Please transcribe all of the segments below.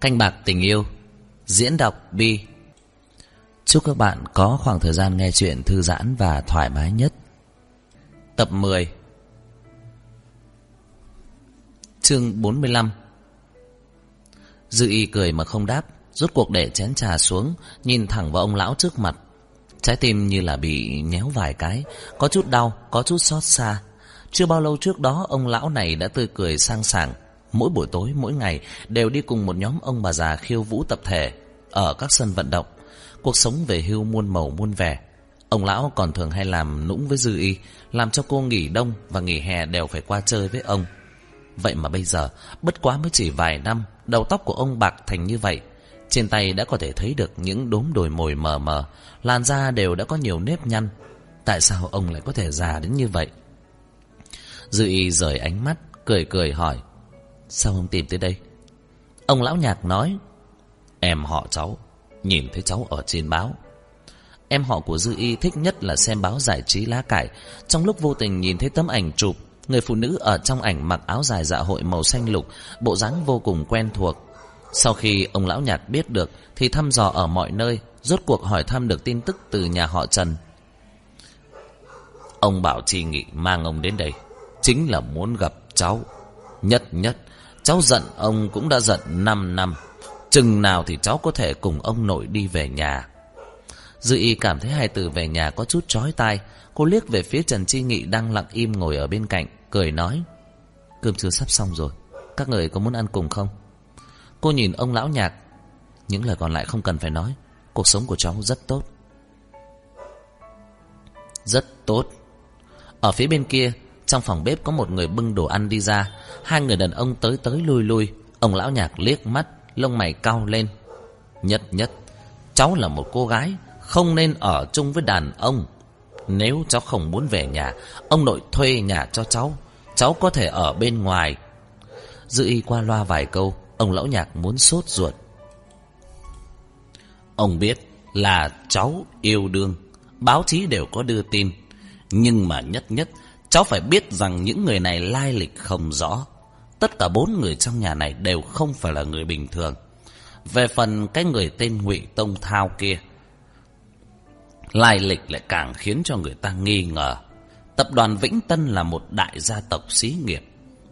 Canh bạc tình yêu Diễn đọc Bi. Chúc các bạn có khoảng thời gian nghe chuyện thư giãn và thoải mái nhất. Tập 10 Chương 45 Dư y cười mà không đáp Rút cuộc để chén trà xuống Nhìn thẳng vào ông lão trước mặt. Trái tim như là bị nhéo vài cái Có chút đau, có chút xót xa. Chưa bao lâu trước đó Ông lão này đã tươi cười sang sảng Mỗi buổi tối, mỗi ngày Đều đi cùng một nhóm ông bà già khiêu vũ tập thể Ở các sân vận động. Cuộc sống về hưu muôn màu muôn vẻ. Ông lão còn thường hay làm nũng với Dư Y Làm cho cô nghỉ đông và nghỉ hè đều phải qua chơi với ông. Vậy mà bây giờ Bất quá mới chỉ vài năm Đầu tóc của ông bạc thành như vậy. Trên tay đã có thể thấy được những đốm đồi mồi mờ mờ Làn da đều đã có nhiều nếp nhăn. Tại sao ông lại có thể già đến như vậy? Dư y rời ánh mắt Cười cười hỏi. Sao ông tìm tới đây? Ông lão nhạc nói, Em họ cháu, Nhìn thấy cháu ở trên báo. Em họ của Dư Y thích nhất là xem báo giải trí lá cải. Trong lúc vô tình nhìn thấy tấm ảnh chụp, Người phụ nữ ở trong ảnh mặc áo dài dạ hội màu xanh lục, Bộ dáng vô cùng quen thuộc. Sau khi ông lão nhạc biết được, Thì thăm dò ở mọi nơi, Rốt cuộc hỏi thăm được tin tức từ nhà họ Trần. Ông bảo trì Nghị mang ông đến đây, Chính là muốn gặp cháu, Nhất nhất. Cháu giận ông cũng đã giận 5 năm. Chừng nào thì cháu có thể cùng ông nội đi về nhà. Dư y cảm thấy hai từ về nhà có chút chói tai. Cô liếc về phía Trần Chi Nghị đang lặng im ngồi ở bên cạnh, Cười nói, Cơm trưa sắp xong rồi. Các người có muốn ăn cùng không? Cô nhìn ông lão nhạc. Những lời còn lại không cần phải nói. Cuộc sống của cháu rất tốt. Rất tốt. Ở phía bên kia trong phòng bếp có một người bưng đồ ăn đi ra. Hai người đàn ông tới tới lui lui. Ông lão nhạc liếc mắt, Lông mày cau lên. Nhất nhất, Cháu là một cô gái, Không nên ở chung với đàn ông. Nếu cháu không muốn về nhà, Ông nội thuê nhà cho cháu. Cháu có thể ở bên ngoài. Dự y qua loa vài câu, Ông lão nhạc muốn sốt ruột. Ông biết là cháu yêu đương. Báo chí đều có đưa tin. Nhưng mà nhất nhất Cháu phải biết rằng những người này lai lịch không rõ. Tất cả bốn người trong nhà này đều không phải là người bình thường. Về phần cái người tên ngụy Tông Thao kia, Lai lịch lại càng khiến cho người ta nghi ngờ. Tập đoàn Vĩnh Tân là một đại gia tộc xí nghiệp,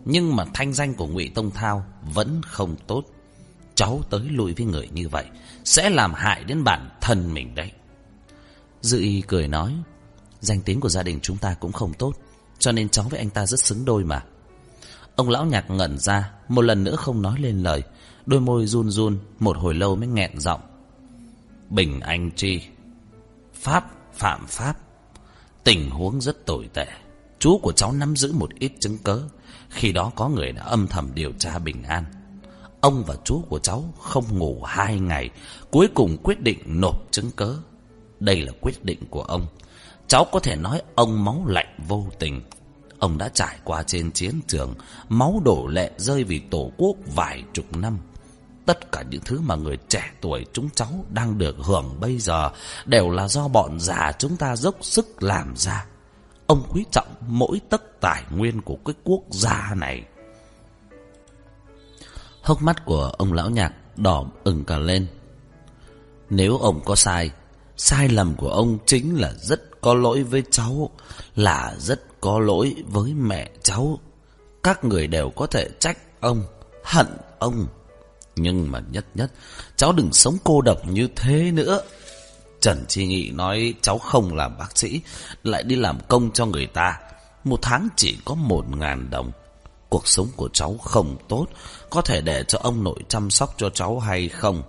Nhưng mà thanh danh của ngụy Tông Thao vẫn không tốt. Cháu tới lui với người như vậy Sẽ làm hại đến bản thân mình đấy. Dư y cười nói, Danh tiếng của gia đình chúng ta cũng không tốt. Cho nên cháu với anh ta rất xứng đôi mà. Ông lão nhạc ngẩn ra, Một lần nữa không nói lên lời. Đôi môi run run, Một hồi lâu mới nghẹn giọng. Bình Anh Chi. Pháp, phạm pháp. Tình huống rất tồi tệ. Chú của cháu nắm giữ một ít chứng cớ Khi đó có người đã âm thầm điều tra Bình An. Ông và chú của cháu không ngủ hai ngày, Cuối cùng quyết định nộp chứng cớ Đây là quyết định của ông. Cháu có thể nói ông máu lạnh vô tình. Ông đã trải qua trên chiến trường, Máu đổ lệ rơi vì tổ quốc vài chục năm. Tất cả những thứ mà người trẻ tuổi chúng cháu đang được hưởng bây giờ Đều là do bọn già chúng ta dốc sức làm ra. Ông quý trọng mỗi tấc tài nguyên của cái quốc gia này. Hốc mắt của ông lão nhạc đỏ ửng cả lên. Nếu ông có sai Sai lầm của ông chính là rất có lỗi với cháu Là rất có lỗi với mẹ cháu. Các người đều có thể trách ông, Hận ông. Nhưng mà nhất nhất, Cháu đừng sống cô độc như thế nữa. Trần Chi Nghị nói cháu không làm bác sĩ, Lại đi làm công cho người ta. Một tháng chỉ có một ngàn đồng. Cuộc sống của cháu không tốt, Có thể để cho ông nội chăm sóc cho cháu hay không?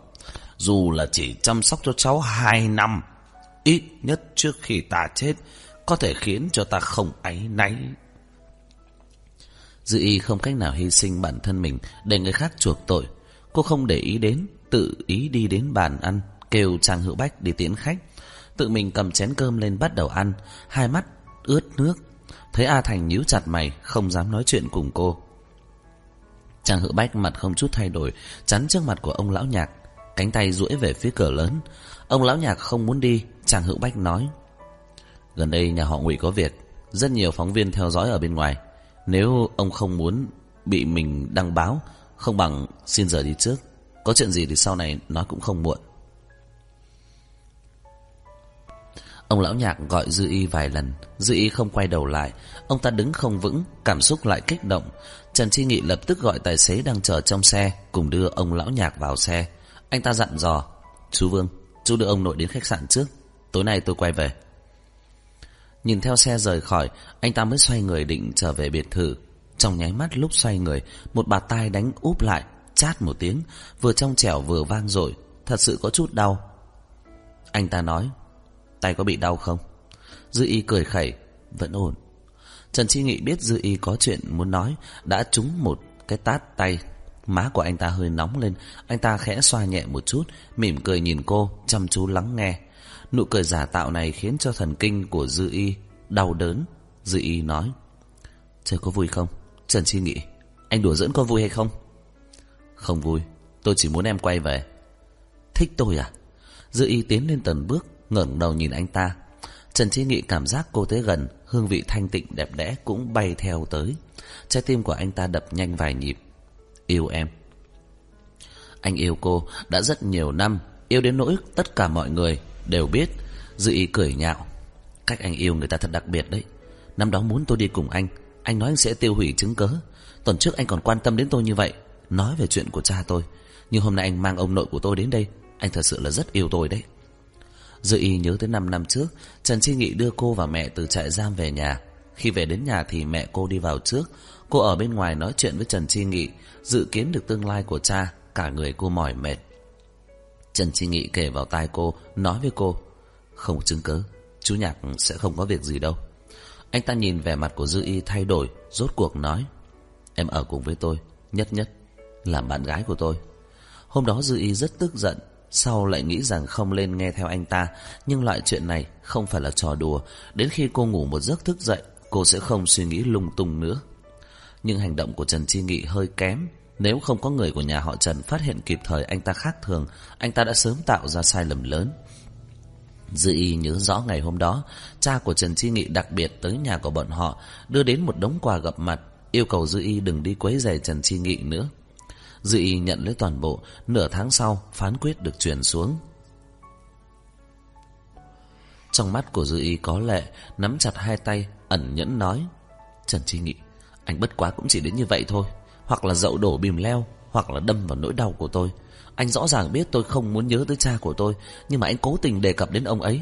Dù là chỉ chăm sóc cho cháu hai năm Ít nhất trước khi ta chết, Có thể khiến cho ta không áy náy. Dư y không cách nào hy sinh bản thân mình Để người khác chuộc tội. Cô không để ý đến, Tự ý đi đến bàn ăn, Kêu chàng Hữu Bách đi tiễn khách. Tự mình cầm chén cơm lên bắt đầu ăn, Hai mắt ướt nước. Thấy A Thành nhíu chặt mày, Không dám nói chuyện cùng cô. Chàng Hữu Bách mặt không chút thay đổi, Chắn trước mặt của ông lão nhạc, Cánh tay duỗi về phía cửa lớn. Ông lão nhạc không muốn đi Trang Hữu Bách nói Gần đây nhà họ Ngụy có việc Rất nhiều phóng viên theo dõi ở bên ngoài. Nếu ông không muốn bị mình đăng báo Không bằng xin giờ đi trước. Có chuyện gì thì sau này nói cũng không muộn. Ông lão nhạc gọi Dư Y vài lần. Dư Y không quay đầu lại. Ông ta đứng không vững Cảm xúc lại kích động. Trần Chi Nghị lập tức gọi tài xế đang chờ trong xe Cùng đưa ông lão nhạc vào xe. Anh ta dặn dò Chú Vương, chú đưa ông nội đến khách sạn trước. Tối nay tôi quay về. Nhìn theo xe rời khỏi, Anh ta mới xoay người định trở về biệt thự. Trong nháy mắt lúc xoay người, Một bà tai đánh úp lại, Chát một tiếng, Vừa trong trẻo vừa vang dội, Thật sự có chút đau. Anh ta nói, Tay có bị đau không? Dư y cười khẩy, Vẫn ổn. Trần Chi Nghị biết Dư y có chuyện muốn nói, Đã trúng một cái tát tay. Má của anh ta hơi nóng lên, Anh ta khẽ xoa nhẹ một chút, Mỉm cười nhìn cô, Chăm chú lắng nghe. Nụ cười giả tạo này khiến cho thần kinh của Dư y Đau đớn. Dư y nói Chơi có vui không? Trần Chi Nghị, Anh đùa dẫn có vui hay không? Không vui, Tôi chỉ muốn em quay về. Thích tôi à? Dư y tiến lên tầng bước, ngẩng đầu nhìn anh ta. Trần Chi Nghị cảm giác cô tới gần, Hương vị thanh tịnh đẹp đẽ cũng bay theo tới. Trái tim của anh ta đập nhanh vài nhịp. Yêu em. Anh yêu cô đã rất nhiều năm, Yêu đến nỗi tất cả mọi người đều biết. Dự ý cười nhạo. Cách anh yêu người ta thật đặc biệt đấy. Năm đó muốn tôi đi cùng anh Anh nói anh sẽ tiêu hủy chứng cớ. Tuần trước anh còn quan tâm đến tôi như vậy, Nói về chuyện của cha tôi. Nhưng hôm nay anh mang ông nội của tôi đến đây, Anh thật sự là rất yêu tôi đấy. Dự ý nhớ tới 5 năm trước, Trần Chi Nghị đưa cô và mẹ từ trại giam về nhà. Khi về đến nhà thì mẹ cô đi vào trước. Cô ở bên ngoài nói chuyện với Trần Chi Nghị, Dự kiến được tương lai của cha, Cả người cô mỏi mệt. Trần Chi Nghị kể vào tai cô Nói với cô Không có chứng cứ, Chú Nhạc sẽ không có việc gì đâu. Anh ta nhìn vẻ mặt của Dư Y thay đổi Rốt cuộc nói Em ở cùng với tôi Nhất nhất Làm bạn gái của tôi. Hôm đó Dư Y rất tức giận sau lại nghĩ rằng không lên nghe theo anh ta Nhưng loại chuyện này không phải là trò đùa. Đến khi cô ngủ một giấc thức dậy Cô sẽ không suy nghĩ lung tung nữa. Nhưng hành động của Trần Chi Nghị hơi kém nếu không có người của nhà họ Trần Phát hiện kịp thời anh ta khác thường, Anh ta đã sớm tạo ra sai lầm lớn. Dư y nhớ rõ ngày hôm đó, Cha của Trần Chi Nghị đặc biệt tới nhà của bọn họ, Đưa đến một đống quà gặp mặt, Yêu cầu Dư y đừng đi quấy rầy Trần Chi Nghị nữa. Dư y nhận lấy toàn bộ, Nửa tháng sau phán quyết được truyền xuống. Trong mắt của Dư y có lệ, Nắm chặt hai tay, Ẩn nhẫn nói, Trần Chi Nghị, Anh bất quá cũng chỉ đến như vậy thôi. Hoặc là dậu đổ bìm leo, Hoặc là đâm vào nỗi đau của tôi. Anh rõ ràng biết tôi không muốn nhớ tới cha của tôi, Nhưng mà anh cố tình đề cập đến ông ấy.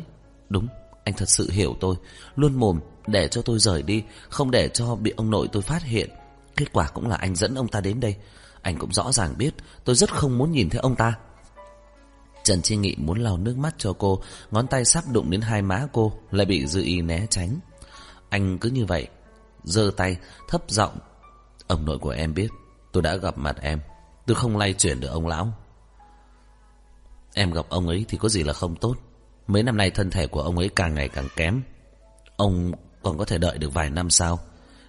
Đúng, Anh thật sự hiểu tôi. Luôn mồm để cho tôi rời đi, Không để cho bị ông nội tôi phát hiện. Kết quả cũng là anh dẫn ông ta đến đây. Anh cũng rõ ràng biết tôi rất không muốn nhìn thấy ông ta. Trần Chi Nghị muốn lau nước mắt cho cô, Ngón tay sắp đụng đến hai má cô, Lại bị Dư Y né tránh. Anh cứ như vậy, giơ tay, thấp giọng Ông nội của em biết, Tôi đã gặp mặt em. Tôi không lay chuyển được ông lão. Em gặp ông ấy thì có gì là không tốt. Mấy năm nay thân thể của ông ấy càng ngày càng kém. Ông còn có thể đợi được vài năm sau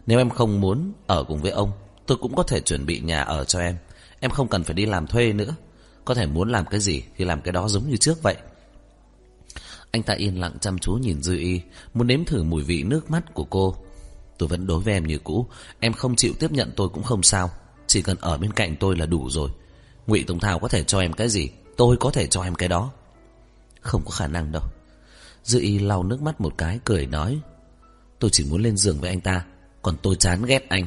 Nếu em không muốn ở cùng với ông, Tôi cũng có thể chuẩn bị nhà ở cho em. Em không cần phải đi làm thuê nữa. Có thể muốn làm cái gì thì làm cái đó giống như trước vậy. Anh ta yên lặng chăm chú nhìn Dư Y, Muốn nếm thử mùi vị nước mắt của cô. Tôi vẫn đối với em như cũ. Em không chịu tiếp nhận tôi cũng không sao. Chỉ cần ở bên cạnh tôi là đủ rồi. Ngụy Tùng Thảo có thể cho em cái gì? Tôi có thể cho em cái đó. Không có khả năng đâu. Dư Y lau nước mắt một cái, cười nói, Tôi chỉ muốn lên giường với anh ta, Còn tôi chán ghét anh.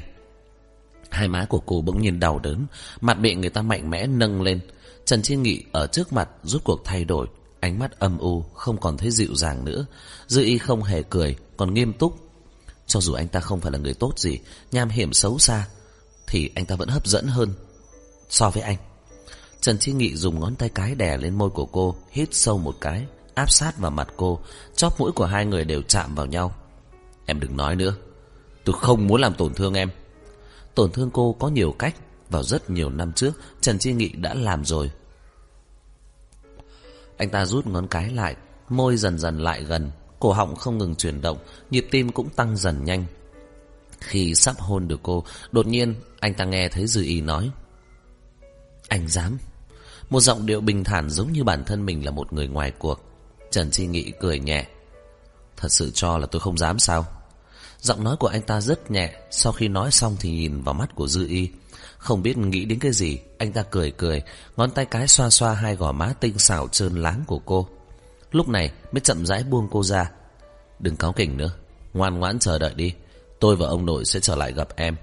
Hai má của cô bỗng nhiên đau đớn, Mặt bị người ta mạnh mẽ nâng lên. Trần Chi Nghị ở trước mặt rút cuộc thay đổi, Ánh mắt âm u, Không còn thấy dịu dàng nữa. Dư y không hề cười, Còn nghiêm túc cho dù anh ta không phải là người tốt gì, Nham hiểm xấu xa, Thì anh ta vẫn hấp dẫn hơn So với anh. Trần Chi Nghị dùng ngón tay cái đè lên môi của cô, Hít sâu một cái, Áp sát vào mặt cô. Chóp mũi của hai người đều chạm vào nhau. Em đừng nói nữa. Tôi không muốn làm tổn thương em. Tổn thương cô có nhiều cách. Vào rất nhiều năm trước, Trần Chi Nghị đã làm rồi. Anh ta rút ngón cái lại, Môi dần dần lại gần. Cổ họng không ngừng chuyển động, Nhịp tim cũng tăng dần nhanh. Khi sắp hôn được cô, Đột nhiên anh ta nghe thấy Dư Y nói, Anh dám? Một giọng điệu bình thản giống như bản thân mình là một người ngoài cuộc. Trần Chi Nghị cười nhẹ, Thật sự cho là tôi không dám sao? Giọng nói của anh ta rất nhẹ, Sau khi nói xong thì nhìn vào mắt của Dư Y. Không biết nghĩ đến cái gì, Anh ta cười cười, Ngón tay cái xoa xoa hai gò má tinh xảo trơn láng của cô. Lúc này mới chậm rãi buông cô ra. Đừng cáo kỉnh nữa, Ngoan ngoãn chờ đợi đi. Tôi và ông nội sẽ trở lại gặp em.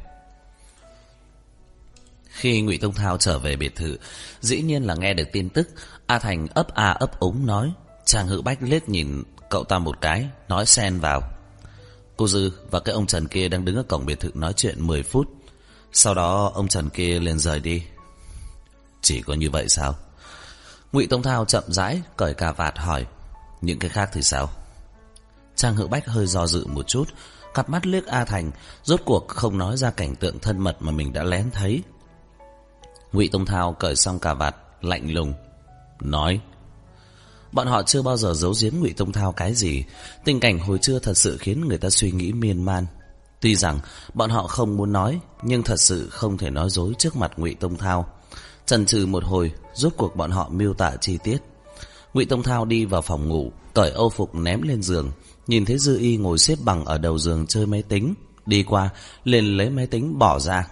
Khi ngụy Tông Thao trở về biệt thự, Dĩ nhiên là nghe được tin tức, A Thành ấp a ấp úng nói, Chàng hự bách liếc nhìn cậu ta một cái, Nói xen vào. Cô Dư và cái ông Trần kia đang đứng ở cổng biệt thự nói chuyện 10 phút. Sau đó ông Trần kia liền rời đi. Chỉ có như vậy sao? Ngụy Tông Thao chậm rãi Cởi cà vạt hỏi. Những cái khác thì sao? Trang Hữu Bách hơi do dự một chút, Cặp mắt liếc A Thành, Rốt cuộc không nói ra cảnh tượng thân mật Mà mình đã lén thấy. Ngụy Tông Thao cởi xong cà vạt, Lạnh lùng, Nói, Bọn họ chưa bao giờ giấu giếm Ngụy Tông Thao cái gì. Tình cảnh hồi trưa thật sự khiến người ta suy nghĩ miên man. Tuy rằng, bọn họ không muốn nói, Nhưng thật sự không thể nói dối trước mặt Ngụy Tông Thao. Chần chừ một hồi, Rốt cuộc bọn họ miêu tả chi tiết. Ngụy Tông Thao đi vào phòng ngủ, Cởi âu phục ném lên giường. Nhìn thấy Dư Y ngồi xếp bằng ở đầu giường chơi máy tính, Đi qua, liền lấy máy tính bỏ ra.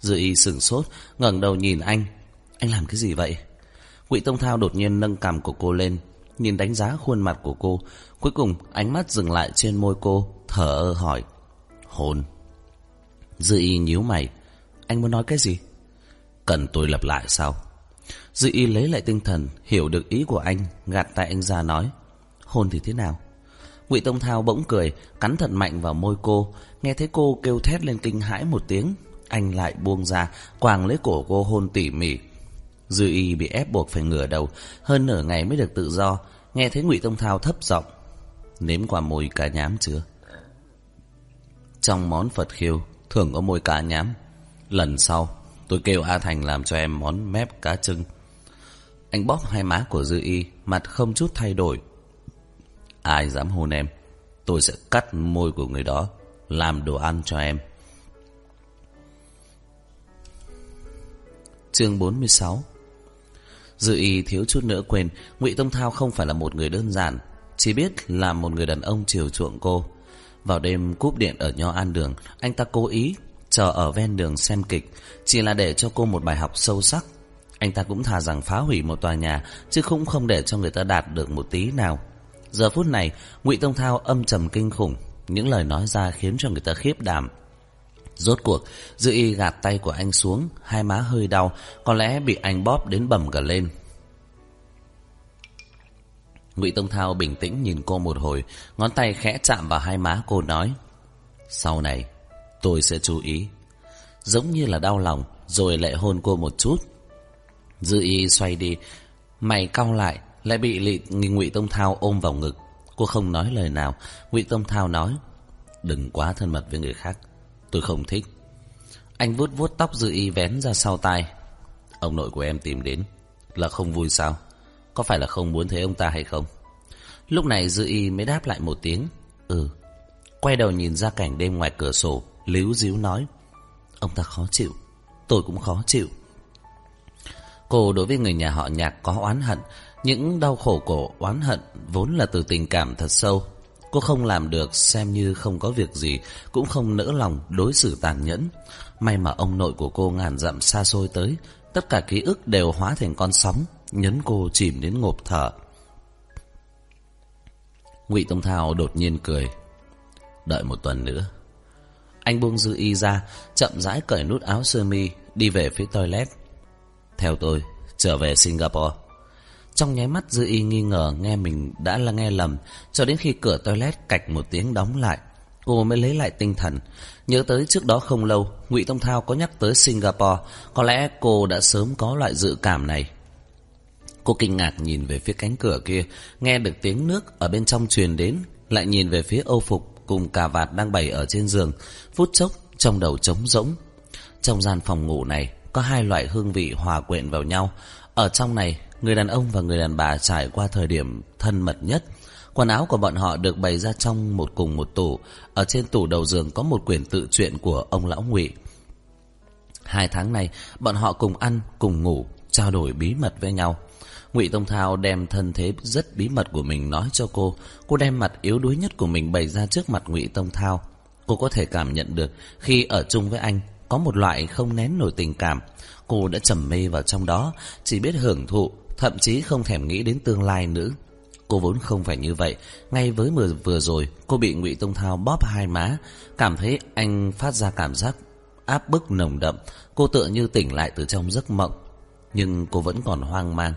Dư Y sửng sốt, ngẩng đầu nhìn anh. Anh làm cái gì vậy? Ngụy Tông Thao đột nhiên nâng cằm của cô lên, Nhìn đánh giá khuôn mặt của cô. Cuối cùng, ánh mắt dừng lại trên môi cô, Thở ơ hỏi. Hôn Dư Y nhíu mày. Anh muốn nói cái gì? Cần tôi lặp lại sao? Dư Y lấy lại tinh thần, Hiểu được ý của anh, Gạt tay anh ra nói Hôn thì thế nào? Ngụy Tông Thao bỗng cười, Cắn thật mạnh vào môi cô, Nghe thấy cô kêu thét lên kinh hãi một tiếng, Anh lại buông ra, Quàng lấy cổ cô hôn tỉ mỉ. Dư y bị ép buộc phải ngửa đầu, Hơn nửa ngày mới được tự do, Nghe thấy ngụy Tông Thao thấp giọng, Nếm qua mùi cá nhám chưa? Trong món Phật khiêu, Thường có mùi cá nhám. Lần sau, tôi kêu A Thành làm cho em món mép cá trưng. Anh bóp hai má của Dư y, Mặt không chút thay đổi. Ai dám hôn em? Tôi sẽ cắt môi của người đó, Làm đồ ăn cho em. Chương 46 Dư y thiếu chút nữa quên, Ngụy Tông Thao không phải là một người đơn giản, Chỉ biết là một người đàn ông chiều chuộng cô. Vào đêm cúp điện ở nho an đường, Anh ta cố ý Chờ ở ven đường xem kịch, Chỉ là để cho cô một bài học sâu sắc. Anh ta cũng thà rằng phá hủy một tòa nhà Chứ cũng không để cho người ta đạt được một tí nào Giờ phút này Ngụy Tông Thao âm trầm kinh khủng Những lời nói ra khiến cho người ta khiếp đảm Rốt cuộc, Dư y gạt tay của anh xuống, hai má hơi đau, có lẽ bị anh bóp đến bầm cả lên. Ngụy Tông Thao bình tĩnh nhìn cô một hồi, ngón tay khẽ chạm vào hai má cô nói. Sau này, tôi sẽ chú ý. Giống như là đau lòng, rồi lại hôn cô một chút. Dư y xoay đi, mày cau lại, lại bị lị Ngụy Tông Thao ôm vào ngực. Cô không nói lời nào, Ngụy Tông Thao nói. Đừng quá thân mật với người khác. Tôi không thích. Anh vuốt vuốt tóc dư y vén ra sau tai. Ông nội của em tìm đến Là không vui sao? Có phải là không muốn thấy ông ta hay không? Lúc này dư y mới đáp lại một tiếng. Ừ. Quay đầu nhìn ra cảnh đêm ngoài cửa sổ Líu díu nói Ông ta khó chịu. Tôi cũng khó chịu. Cô đối với người nhà họ nhạc có oán hận. Những đau khổ của oán hận Vốn là từ tình cảm thật sâu. Cô không làm được, xem như không có việc gì, Cũng không nỡ lòng đối xử tàn nhẫn. May mà ông nội của cô ngàn dặm xa xôi tới, Tất cả ký ức đều hóa thành con sóng, Nhấn cô chìm đến ngộp thở. Ngụy Tông Thao đột nhiên cười. Đợi một tuần nữa. Anh buông dư y ra, Chậm rãi cởi nút áo sơ mi, Đi về phía toilet. Theo tôi, trở về Singapore. Trong nháy mắt, Dư Y nghi ngờ nghe mình đã là nghe lầm, Cho đến khi cửa toilet cạch một tiếng đóng lại, Cô mới lấy lại tinh thần. Nhớ tới trước đó không lâu, ngụy Tông Thao có nhắc tới Singapore, Có lẽ cô đã sớm có loại dự cảm này. Cô kinh ngạc nhìn về phía cánh cửa kia, Nghe được tiếng nước ở bên trong truyền đến, Lại nhìn về phía âu phục Cùng cà vạt đang bày ở trên giường, Phút chốc trong đầu trống rỗng. Trong gian phòng ngủ này có hai loại hương vị hòa quyện vào nhau Ở trong này người đàn ông và người đàn bà trải qua thời điểm thân mật nhất. Quần áo của bọn họ được bày ra trong một cùng một tủ. Ở trên tủ đầu giường có một quyển tự truyện của ông lão Ngụy. Hai tháng này, bọn họ cùng ăn, cùng ngủ, trao đổi bí mật với nhau. Ngụy Tông Thao đem thân thế rất bí mật của mình nói cho cô. Cô đem mặt yếu đuối nhất của mình bày ra trước mặt Ngụy Tông Thao. Cô có thể cảm nhận được khi ở chung với anh, có một loại không nén nổi tình cảm. Cô đã trầm mê vào trong đó, chỉ biết hưởng thụ, thậm chí không thèm nghĩ đến tương lai nữa. Cô vốn không phải như vậy, ngay với vừa, vừa rồi, cô bị ngụy Tông Thao bóp hai má, cảm thấy anh phát ra cảm giác áp bức nồng đậm, cô tựa như tỉnh lại từ trong giấc mộng, nhưng cô vẫn còn hoang mang.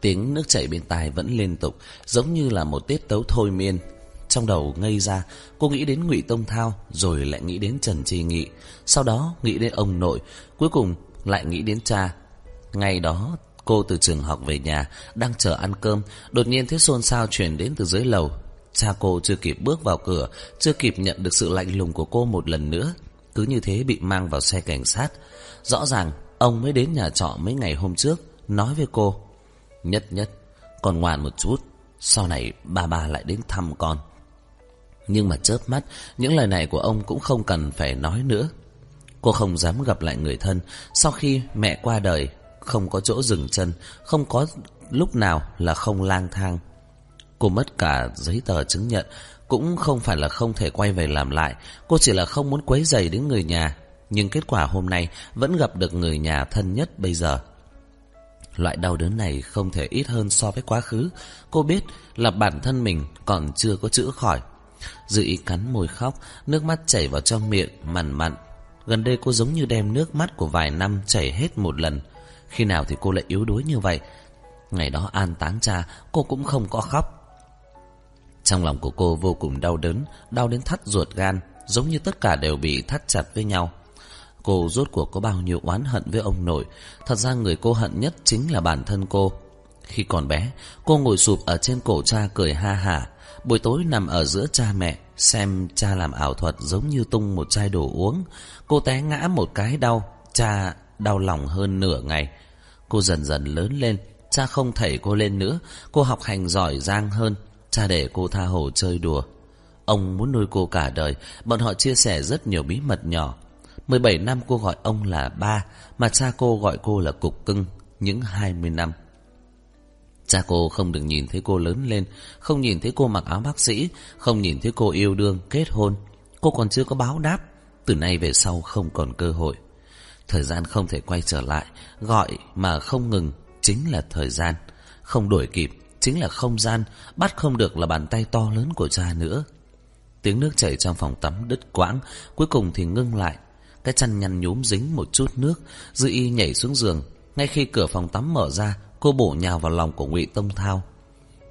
Tiếng nước chảy bên tai vẫn liên tục, giống như là một tiết tấu thôi miên. Trong đầu ngây ra, cô nghĩ đến Ngụy Tông Thao, rồi lại nghĩ đến Trần Tri Nghị, sau đó nghĩ đến ông nội, cuối cùng lại nghĩ đến cha. Ngày đó, cô từ trường học về nhà, đang chờ ăn cơm, đột nhiên thấy xôn xao truyền đến từ dưới lầu. Cha cô chưa kịp bước vào cửa, chưa kịp nhận được sự lạnh lùng của cô một lần nữa, cứ như thế bị mang vào xe cảnh sát. Rõ ràng, ông mới đến nhà trọ mấy ngày hôm trước, nói với cô Nhất nhất, con ngoan một chút, sau này ba ba lại đến thăm con. Nhưng mà chớp mắt, những lời này của ông cũng không cần phải nói nữa. Cô không dám gặp lại người thân, sau khi mẹ qua đời, không có chỗ dừng chân, không có lúc nào là không lang thang. Cô mất cả giấy tờ chứng nhận, cũng không phải là không thể quay về làm lại, cô chỉ là không muốn quấy rầy đến người nhà. Nhưng kết quả hôm nay vẫn gặp được người nhà thân nhất bây giờ. Loại đau đớn này không thể ít hơn so với quá khứ. Cô biết là bản thân mình còn chưa có chữa khỏi. Dự ý cắn môi khóc, nước mắt chảy vào trong miệng, mặn mặn. Gần đây cô giống như đem nước mắt của vài năm chảy hết một lần. Khi nào thì cô lại yếu đuối như vậy? Ngày đó an táng cha, cô cũng không có khóc. Trong lòng của cô vô cùng đau đớn, đau đến thắt ruột gan, giống như tất cả đều bị thắt chặt với nhau. Cô rốt cuộc có bao nhiêu oán hận với ông nội Thật ra người cô hận nhất chính là bản thân cô khi còn bé Cô ngồi sụp ở trên cổ cha cười ha hả. Buổi tối nằm ở giữa cha mẹ Xem cha làm ảo thuật giống như tung một chai đồ uống. Cô té ngã một cái đau Cha đau lòng hơn nửa ngày. Cô dần dần lớn lên Cha không thảy cô lên nữa. Cô học hành giỏi giang hơn Cha để cô tha hồ chơi đùa. Ông muốn nuôi cô cả đời Bọn họ chia sẻ rất nhiều bí mật nhỏ. 17 năm cô gọi ông là ba, mà cha cô gọi cô là cục cưng, những 20 năm. Cha cô không được nhìn thấy cô lớn lên, không nhìn thấy cô mặc áo bác sĩ, không nhìn thấy cô yêu đương, kết hôn. Cô còn chưa có báo đáp, từ nay về sau không còn cơ hội. Thời gian không thể quay trở lại, gọi mà không ngừng chính là thời gian. Không đuổi kịp, chính là không gian, bắt không được là bàn tay to lớn của cha nữa. Tiếng nước chảy trong phòng tắm đứt quãng, cuối cùng thì ngưng lại. Cái chăn nhăn nhúm dính một chút nước Dư y nhảy xuống giường Ngay khi cửa phòng tắm mở ra Cô bổ nhào vào lòng của ngụy Tông Thao.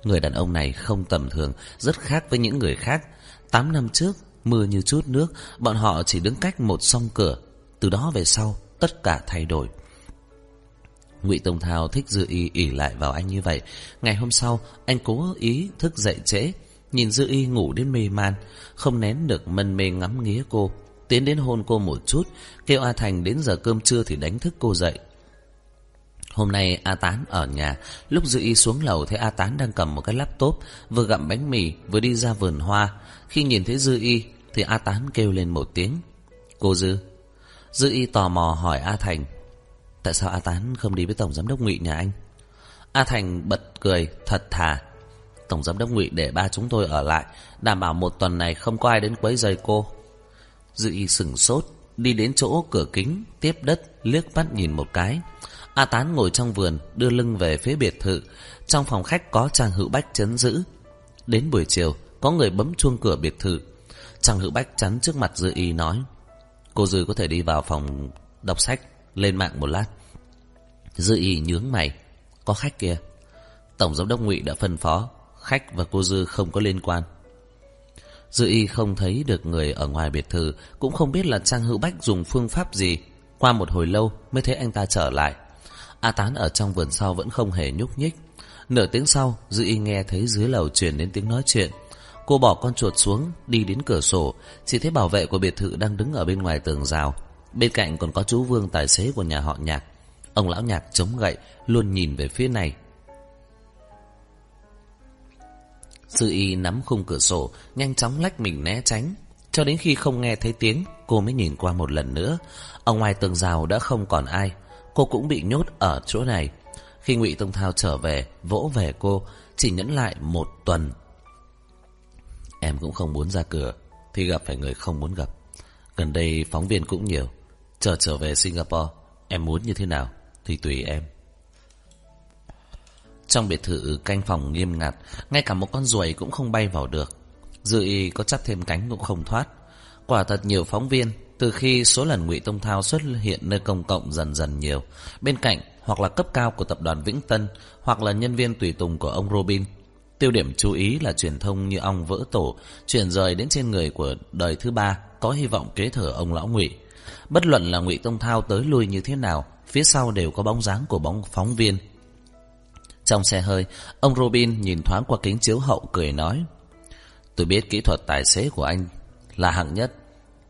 Người đàn ông này không tầm thường Rất khác với những người khác. Tám năm trước Mưa như chút nước Bọn họ chỉ đứng cách một song cửa. Từ đó về sau Tất cả thay đổi. Ngụy Tông Thao thích Dư Y ỉ lại vào anh như vậy. Ngày hôm sau, anh cố ý thức dậy trễ, nhìn Dư Y ngủ đến mê man, không nén được mân mê ngắm nghía cô. Tiến đến hôn cô một chút, kêu A Thành đến giờ cơm trưa thì đánh thức cô dậy. Hôm nay A Tán ở nhà, lúc Dư Y xuống lầu thấy A Tán đang cầm một cái laptop, vừa gặm bánh mì, vừa đi ra vườn hoa. Khi nhìn thấy Dư Y, thì A Tán kêu lên một tiếng. Cô Dư. Dư Y tò mò hỏi A Thành. Tại sao A Tán không đi với Tổng Giám đốc Ngụy nhà anh? A Thành bật cười, thật thà. Tổng Giám đốc Ngụy để ba chúng tôi ở lại, đảm bảo một tuần này không có ai đến quấy rầy cô. Dư y sừng sốt, đi đến chỗ cửa kính, tiếp đất, liếc mắt nhìn một cái. A Tán ngồi trong vườn, đưa lưng về phía biệt thự. Trong phòng khách có Trang Hữu Bách chấn giữ. Đến buổi chiều, có người bấm chuông cửa biệt thự. Trang Hữu Bách chắn trước mặt Dư y nói. Cô Dư có thể đi vào phòng đọc sách, lên mạng một lát. Dư y nhướng mày. Có khách kia. Tổng giám đốc ngụy đã phân phó, khách và cô Dư không có liên quan. Dư y không thấy được người ở ngoài biệt thự, cũng không biết là Trang Hữu Bách dùng phương pháp gì. Qua một hồi lâu mới thấy anh ta trở lại. A Tán ở trong vườn sau vẫn không hề nhúc nhích. Nửa tiếng sau, Dư y nghe thấy dưới lầu truyền đến tiếng nói chuyện. Cô bỏ con chuột xuống, đi đến cửa sổ, chỉ thấy bảo vệ của biệt thự đang đứng ở bên ngoài tường rào. Bên cạnh còn có chú Vương tài xế của nhà họ Nhạc. Ông lão Nhạc chống gậy, luôn nhìn về phía này. Dư y nắm khung cửa sổ, nhanh chóng lách mình né tránh. Cho đến khi không nghe thấy tiếng, cô mới nhìn qua một lần nữa. Ở ngoài tường rào đã không còn ai. Cô cũng bị nhốt ở chỗ này. Khi ngụy Tông Thao trở về, vỗ về cô, chỉ nhẫn lại một tuần. Em cũng không muốn ra cửa, thì gặp phải người không muốn gặp. Gần đây phóng viên cũng nhiều. Chờ trở về Singapore, em muốn như thế nào thì tùy em. Trong biệt thự canh phòng nghiêm ngặt, ngay cả một con ruồi cũng không bay vào được. Dư y có chắp thêm cánh cũng không thoát. Quả thật nhiều phóng viên, từ khi số lần ngụy Tông Thao xuất hiện nơi công cộng dần dần nhiều, bên cạnh hoặc là cấp cao của tập đoàn Vĩnh Tân, hoặc là nhân viên tùy tùng của ông Robin. Tiêu điểm chú ý là truyền thông như ong vỡ tổ, chuyển rời đến trên người của đời thứ ba, có hy vọng kế thừa ông lão ngụy. Bất luận là ngụy Tông Thao tới lui như thế nào, phía sau đều có bóng dáng của bóng phóng viên. Trong xe hơi, ông Robin nhìn thoáng qua kính chiếu hậu cười nói. Tôi biết kỹ thuật tài xế của anh là hạng nhất.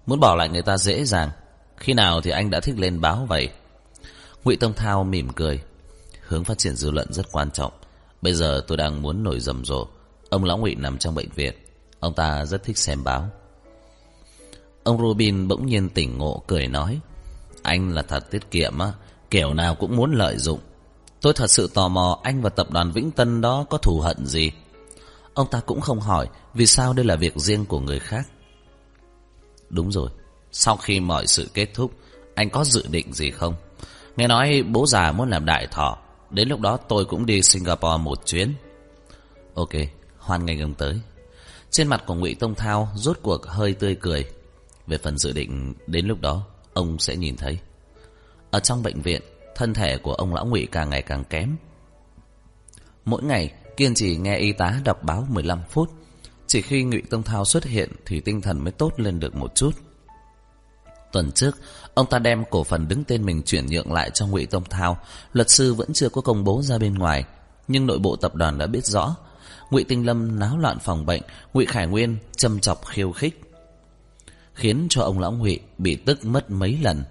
Muốn bỏ lại người ta dễ dàng. Khi nào thì anh đã thích lên báo vậy? Ngụy Tông Thao mỉm cười. Hướng phát triển dư luận rất quan trọng. Bây giờ tôi đang muốn nổi rầm rộ. Ông Lão Ngụy nằm trong bệnh viện. Ông ta rất thích xem báo. Ông Robin bỗng nhiên tỉnh ngộ, cười nói. Anh là thật tiết kiệm á. Kiểu nào cũng muốn lợi dụng. Tôi thật sự tò mò anh và tập đoàn Vĩnh Tân đó có thù hận gì. Ông ta cũng không hỏi vì sao đây là việc riêng của người khác. Đúng rồi, sau khi mọi sự kết thúc, anh có dự định gì không? Nghe nói bố già muốn làm đại thọ, đến lúc đó tôi cũng đi Singapore một chuyến. Ok, hoan nghênh ông tới. Trên mặt của Ngụy Tông Thao rốt cuộc hơi tươi cười. Về phần dự định đến lúc đó, ông sẽ nhìn thấy. Ở trong bệnh viện, thân thể của ông lão Ngụy càng ngày càng kém. Mỗi ngày, kiên trì nghe y tá đọc báo 15 phút. Chỉ khi Ngụy Tông Thao xuất hiện thì tinh thần mới tốt lên được một chút. Tuần trước, ông ta đem cổ phần đứng tên mình chuyển nhượng lại cho Ngụy Tông Thao. Luật sư vẫn chưa có công bố ra bên ngoài, nhưng nội bộ tập đoàn đã biết rõ. Ngụy Tinh Lâm náo loạn phòng bệnh, Ngụy Khải Nguyên châm chọc khiêu khích, khiến cho ông lão Ngụy bị tức mất mấy lần.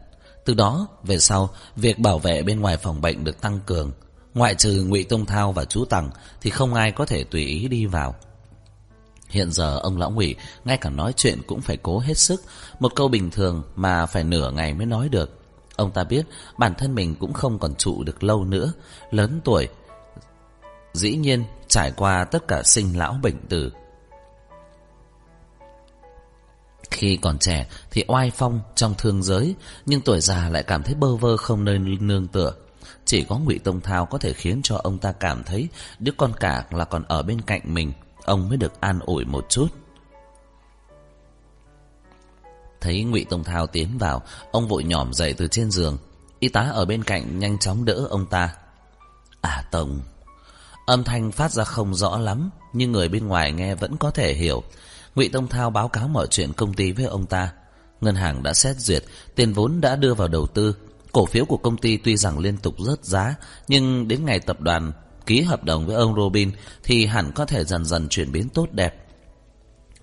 Từ đó về sau, việc bảo vệ bên ngoài phòng bệnh được tăng cường. Ngoại trừ Ngụy Tông Thao và chú Tằng thì không ai có thể tùy ý đi vào. Hiện giờ ông lão Ngụy ngay cả nói chuyện cũng phải cố hết sức, một câu bình thường mà phải nửa ngày mới nói được. Ông ta biết bản thân mình cũng không còn trụ được lâu nữa, lớn tuổi. Dĩ nhiên trải qua tất cả sinh lão bệnh tử. Khi còn trẻ thì oai phong trong thương giới, nhưng tuổi già lại cảm thấy bơ vơ không nơi nương tựa. Chỉ có Ngụy Tông Thao có thể khiến cho ông ta cảm thấy đứa con cả là còn ở bên cạnh mình, ông mới được an ủi một chút. Thấy Ngụy Tông Thao tiến vào, ông vội nhỏm dậy từ trên giường. Y tá ở bên cạnh nhanh chóng đỡ ông ta. À Tông... Âm thanh phát ra không rõ lắm, nhưng người bên ngoài nghe vẫn có thể hiểu. Ngụy Tông Thao báo cáo mọi chuyện công ty với ông ta. Ngân hàng đã xét duyệt, tiền vốn đã đưa vào đầu tư. Cổ phiếu của công ty tuy rằng liên tục rớt giá, nhưng đến ngày tập đoàn ký hợp đồng với ông Robin thì hẳn có thể dần dần chuyển biến tốt đẹp.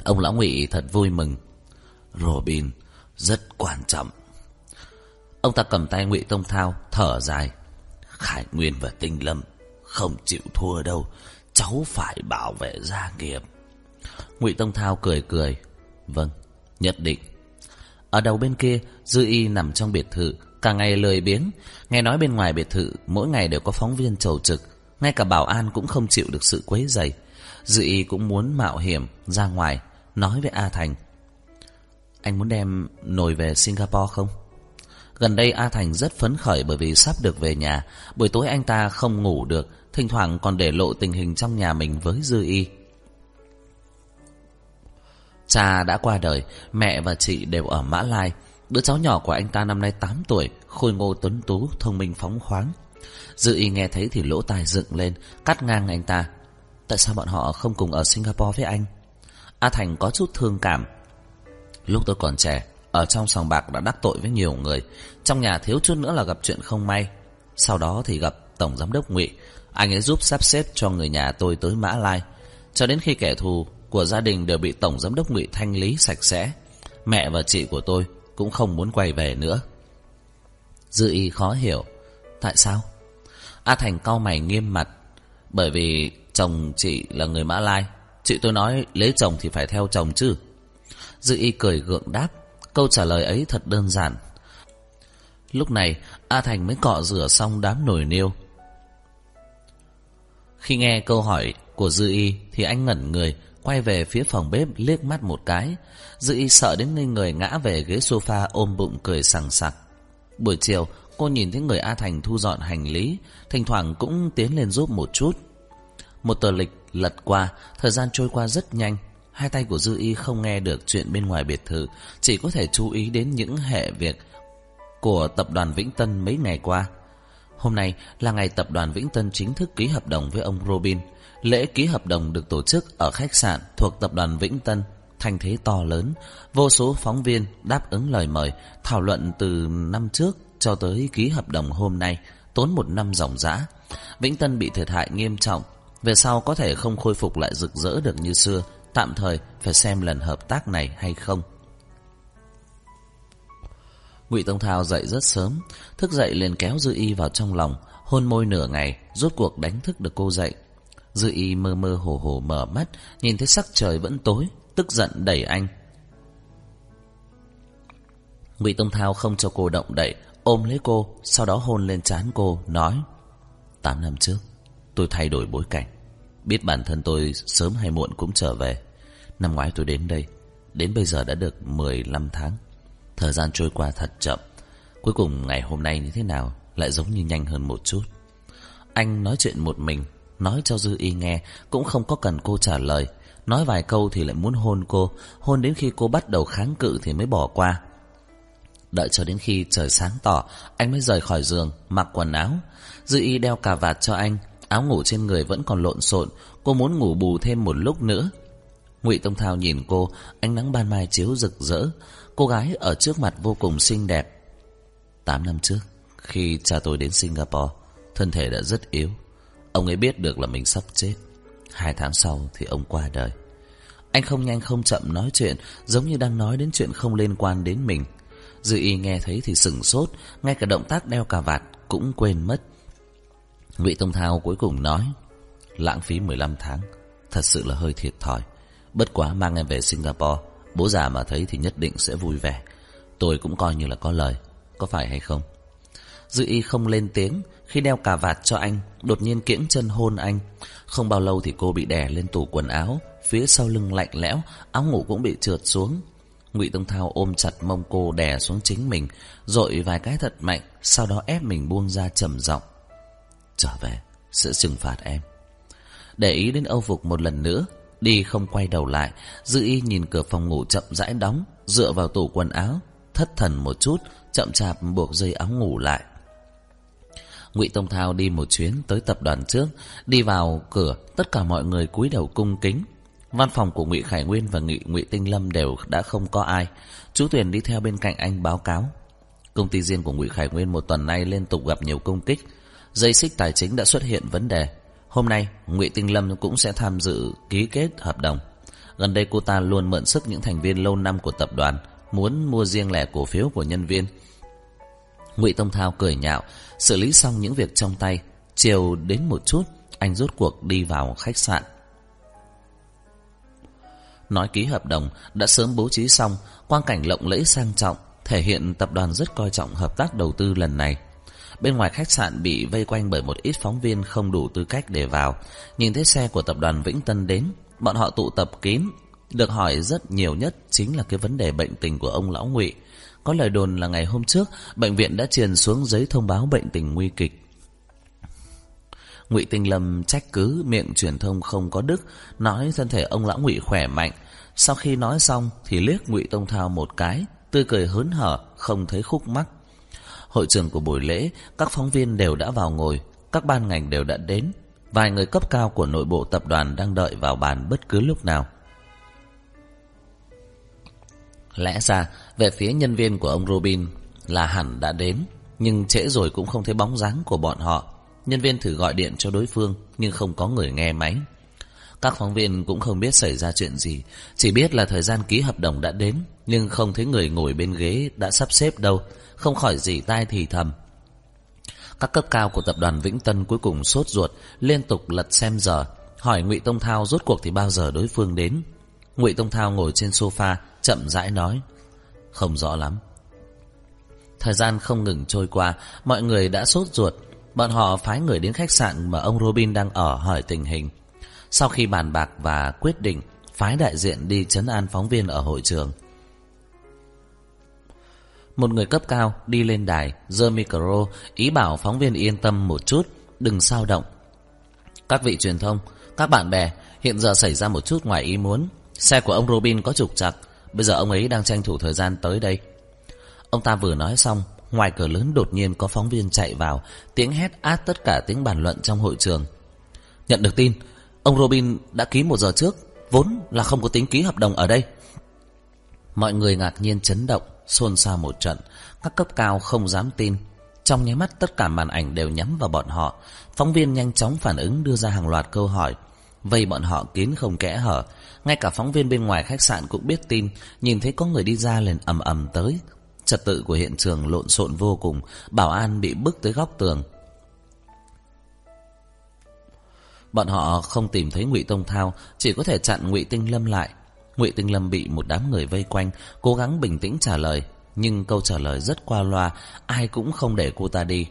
Ông Lão Ngụy thật vui mừng. Robin rất quan trọng. Ông ta cầm tay Ngụy Tông Thao, thở dài. Khải Nguyên và Tinh Lâm không chịu thua đâu, cháu phải bảo vệ gia nghiệp. Ngụy Tông Thao cười cười. Vâng, nhất định. Ở đầu bên kia, Dư Y nằm trong biệt thự, cả ngày lười biếng. Nghe nói bên ngoài biệt thự, mỗi ngày đều có phóng viên trầu trực. Ngay cả bảo an cũng không chịu được sự quấy dày. Dư Y cũng muốn mạo hiểm ra ngoài, nói với A Thành. Anh muốn đem nồi về Singapore không? Gần đây A Thành rất phấn khởi bởi vì sắp được về nhà. Buổi tối anh ta không ngủ được, thỉnh thoảng còn để lộ tình hình trong nhà mình với Dư Y. Cha đã qua đời, mẹ và chị đều ở Mã Lai. Đứa cháu nhỏ của anh ta năm nay 8 tuổi, khôi ngô tuấn tú, thông minh phóng khoáng. Dư y nghe thấy thì lỗ tai dựng lên, cắt ngang anh ta. Tại sao bọn họ không cùng ở Singapore với anh? A Thành có chút thương cảm. Lúc tôi còn trẻ, ở trong sòng bạc đã đắc tội với nhiều người. Trong nhà thiếu chút nữa là gặp chuyện không may. Sau đó thì gặp Tổng Giám đốc ngụy Anh ấy giúp sắp xếp cho người nhà tôi tới Mã Lai. Cho đến khi kẻ thù của gia đình đều bị Tổng Giám đốc ngụy thanh lý sạch sẽ. Mẹ và chị của tôi cũng không muốn quay về nữa. Dư y khó hiểu. Tại sao? A Thành cau mày nghiêm mặt. Bởi vì chồng chị là người Mã Lai. Chị tôi nói lấy chồng thì phải theo chồng chứ. Dư y cười gượng đáp. Câu trả lời ấy thật đơn giản. Lúc này, A Thành mới cọ rửa xong đám nồi niêu. Khi nghe câu hỏi của Dư y thì anh ngẩn người, Quay về phía phòng bếp liếc mắt một cái Dư y sợ đến ngây người ngã về ghế sofa ôm bụng cười sằng sặc Buổi chiều cô nhìn thấy người A Thành thu dọn hành lý, Thỉnh thoảng cũng tiến lên giúp một chút. Một tờ lịch lật qua, Thời gian trôi qua rất nhanh. Hai tay của Dư Y không nghe được chuyện bên ngoài biệt thự, Chỉ có thể chú ý đến những hệ việc Của tập đoàn Vĩnh Tân mấy ngày qua. Hôm nay là ngày tập đoàn Vĩnh Tân chính thức ký hợp đồng với ông Robin. Lễ ký hợp đồng được tổ chức ở khách sạn thuộc tập đoàn Vĩnh Tân, Thành thế to lớn. Vô số phóng viên đáp ứng lời mời, Thảo luận từ năm trước cho tới ký hợp đồng hôm nay, Tốn một năm dòng dã. Vĩnh Tân bị thiệt hại nghiêm trọng, Về sau có thể không khôi phục lại rực rỡ được như xưa, Tạm thời phải xem lần hợp tác này hay không. Ngụy Tông Thao dậy rất sớm, Thức dậy liền kéo Dư Y vào trong lòng, Hôn môi nửa ngày, Rốt cuộc đánh thức được cô dậy. Dư Y mơ mơ hồ hồ mở mắt, Nhìn thấy sắc trời vẫn tối, Tức giận đẩy anh. Ngụy Tông Thao không cho cô động đậy Ôm lấy cô, Sau đó hôn lên trán cô, Nói, Tám năm trước, Tôi thay đổi bối cảnh. Biết bản thân tôi sớm hay muộn cũng trở về. Năm ngoái tôi đến đây, Đến bây giờ đã được 15 tháng. Thời gian trôi qua thật chậm. Cuối cùng ngày hôm nay như thế nào Lại giống như nhanh hơn một chút. Anh nói chuyện một mình, Nói cho Dư Y nghe, Cũng không có cần cô trả lời. Nói vài câu thì lại muốn hôn cô. Hôn đến khi cô bắt đầu kháng cự thì mới bỏ qua. Đợi cho đến khi trời sáng tỏ, Anh mới rời khỏi giường, Mặc quần áo. Dư Y đeo cà vạt cho anh, Áo ngủ trên người vẫn còn lộn xộn, Cô muốn ngủ bù thêm một lúc nữa. Ngụy Tông Thao nhìn cô, Ánh nắng ban mai chiếu rực rỡ. Cô gái ở trước mặt vô cùng xinh đẹp. Tám năm trước, Khi cha tôi đến Singapore, Thân thể đã rất yếu. Ông ấy biết được là mình sắp chết. Hai tháng sau thì ông qua đời. Anh không nhanh không chậm nói chuyện, Giống như đang nói đến chuyện không liên quan đến mình. Dư y nghe thấy thì sừng sốt, Ngay cả động tác đeo cà vạt Cũng quên mất. Ngụy Tông Thao cuối cùng nói, Lãng phí 15 tháng, Thật sự là hơi thiệt thòi. Bất quá mang em về Singapore, Bố già mà thấy thì nhất định sẽ vui vẻ. Tôi cũng coi như là có lời, Có phải hay không? Dư y không lên tiếng, Khi đeo cà vạt cho anh, Đột nhiên kiễng chân hôn anh. Không bao lâu thì cô bị đè lên tủ quần áo, Phía sau lưng lạnh lẽo, Áo ngủ cũng bị trượt xuống. Ngụy Tông Thao ôm chặt mông cô đè xuống chính mình, dội vài cái thật mạnh, Sau đó ép mình buông ra trầm giọng. Trở về, Sẽ trừng phạt em. Để ý đến Âu Phục một lần nữa, Đi không quay đầu lại, Dư y nhìn cửa phòng ngủ chậm rãi đóng, Dựa vào tủ quần áo, Thất thần một chút, Chậm chạp buộc dây áo ngủ lại. Ngụy Tông Thao đi một chuyến tới tập đoàn trước, Đi vào cửa, Tất cả mọi người cúi đầu cung kính Văn phòng của Ngụy Khải Nguyên và Ngụy Ngụy Tinh Lâm đều đã không có ai. Chú Tuyền đi theo bên cạnh anh báo cáo. Công ty riêng của Ngụy Khải Nguyên một tuần nay liên tục gặp nhiều công kích. Dây xích tài chính đã xuất hiện vấn đề. Hôm nay, Ngụy Tinh Lâm cũng sẽ tham dự ký kết hợp đồng. Gần đây cô ta luôn mượn sức những thành viên lâu năm của tập đoàn, muốn mua riêng lẻ cổ phiếu của nhân viên. Ngụy Tông Thao cười nhạo, xử lý xong những việc trong tay, chiều đến một chút, anh rút cuộc đi vào khách sạn. Nói ký hợp đồng đã sớm bố trí xong, quang cảnh lộng lẫy sang trọng, thể hiện tập đoàn rất coi trọng hợp tác đầu tư lần này. Bên ngoài khách sạn bị vây quanh bởi một ít phóng viên không đủ tư cách để vào. Nhìn thấy xe của tập đoàn Vĩnh Tân đến, bọn họ tụ tập kín. Được hỏi rất nhiều nhất chính là cái vấn đề bệnh tình của ông Lão Ngụy. Có lời đồn là ngày hôm trước, bệnh viện đã truyền xuống giấy thông báo bệnh tình nguy kịch. Ngụy Tinh Lâm trách cứ miệng truyền thông không có đức, nói thân thể ông lão Ngụy khỏe mạnh. Sau khi nói xong thì liếc Ngụy Tông Thao một cái, tươi cười hớn hở, không thấy khúc mắc. Hội trường của buổi lễ, các phóng viên đều đã vào ngồi, các ban ngành đều đã đến. Vài người cấp cao của nội bộ tập đoàn đang đợi vào bàn bất cứ lúc nào. Lẽ ra, về phía nhân viên của ông Robin là hẳn đã đến, nhưng trễ rồi cũng không thấy bóng dáng của bọn họ. Nhân viên thử gọi điện cho đối phương, nhưng không có người nghe máy. Các phóng viên cũng không biết xảy ra chuyện gì, chỉ biết là thời gian ký hợp đồng đã đến, nhưng không thấy người ngồi bên ghế đã sắp xếp đâu, không khỏi gì tai thì thầm. Các cấp cao của tập đoàn Vĩnh Tân cuối cùng sốt ruột, liên tục lật xem giờ, hỏi Ngụy Tông Thao rốt cuộc thì bao giờ đối phương đến. Ngụy Tông Thao ngồi trên sofa, chậm rãi nói, không rõ lắm. Thời gian không ngừng trôi qua, mọi người đã sốt ruột, bọn họ phái người đến khách sạn mà ông Robin đang ở hỏi tình hình. Sau khi bàn bạc và quyết định, phái đại diện đi chấn an phóng viên ở hội trường. Một người cấp cao đi lên đài, giơ micro, ý bảo phóng viên yên tâm một chút, đừng sao động. Các vị truyền thông, các bạn bè, hiện giờ xảy ra một chút ngoài ý muốn. Xe của ông Robin có trục trặc, bây giờ ông ấy đang tranh thủ thời gian tới đây. Ông ta vừa nói xong, ngoài cửa lớn đột nhiên có phóng viên chạy vào, tiếng hét át tất cả tiếng bàn luận trong hội trường. Nhận được tin, ông Robin đã ký một giờ trước, vốn là không có tính ký hợp đồng ở đây. Mọi người ngạc nhiên chấn động, xôn xao một trận, các cấp cao không dám tin. Trong nháy mắt tất cả màn ảnh đều nhắm vào bọn họ, phóng viên nhanh chóng phản ứng đưa ra hàng loạt câu hỏi. Vây bọn họ kín không kẽ hở, ngay cả phóng viên bên ngoài khách sạn cũng biết tin, nhìn thấy có người đi ra liền ầm ầm tới. Trật tự của hiện trường lộn xộn vô cùng, bảo an bị bức tới góc tường. Bọn họ không tìm thấy Ngụy Tông Thao, chỉ có thể chặn Ngụy Tinh Lâm lại. Ngụy Tinh Lâm bị một đám người vây quanh, cố gắng bình tĩnh trả lời, nhưng câu trả lời rất qua loa, ai cũng không để cô ta đi.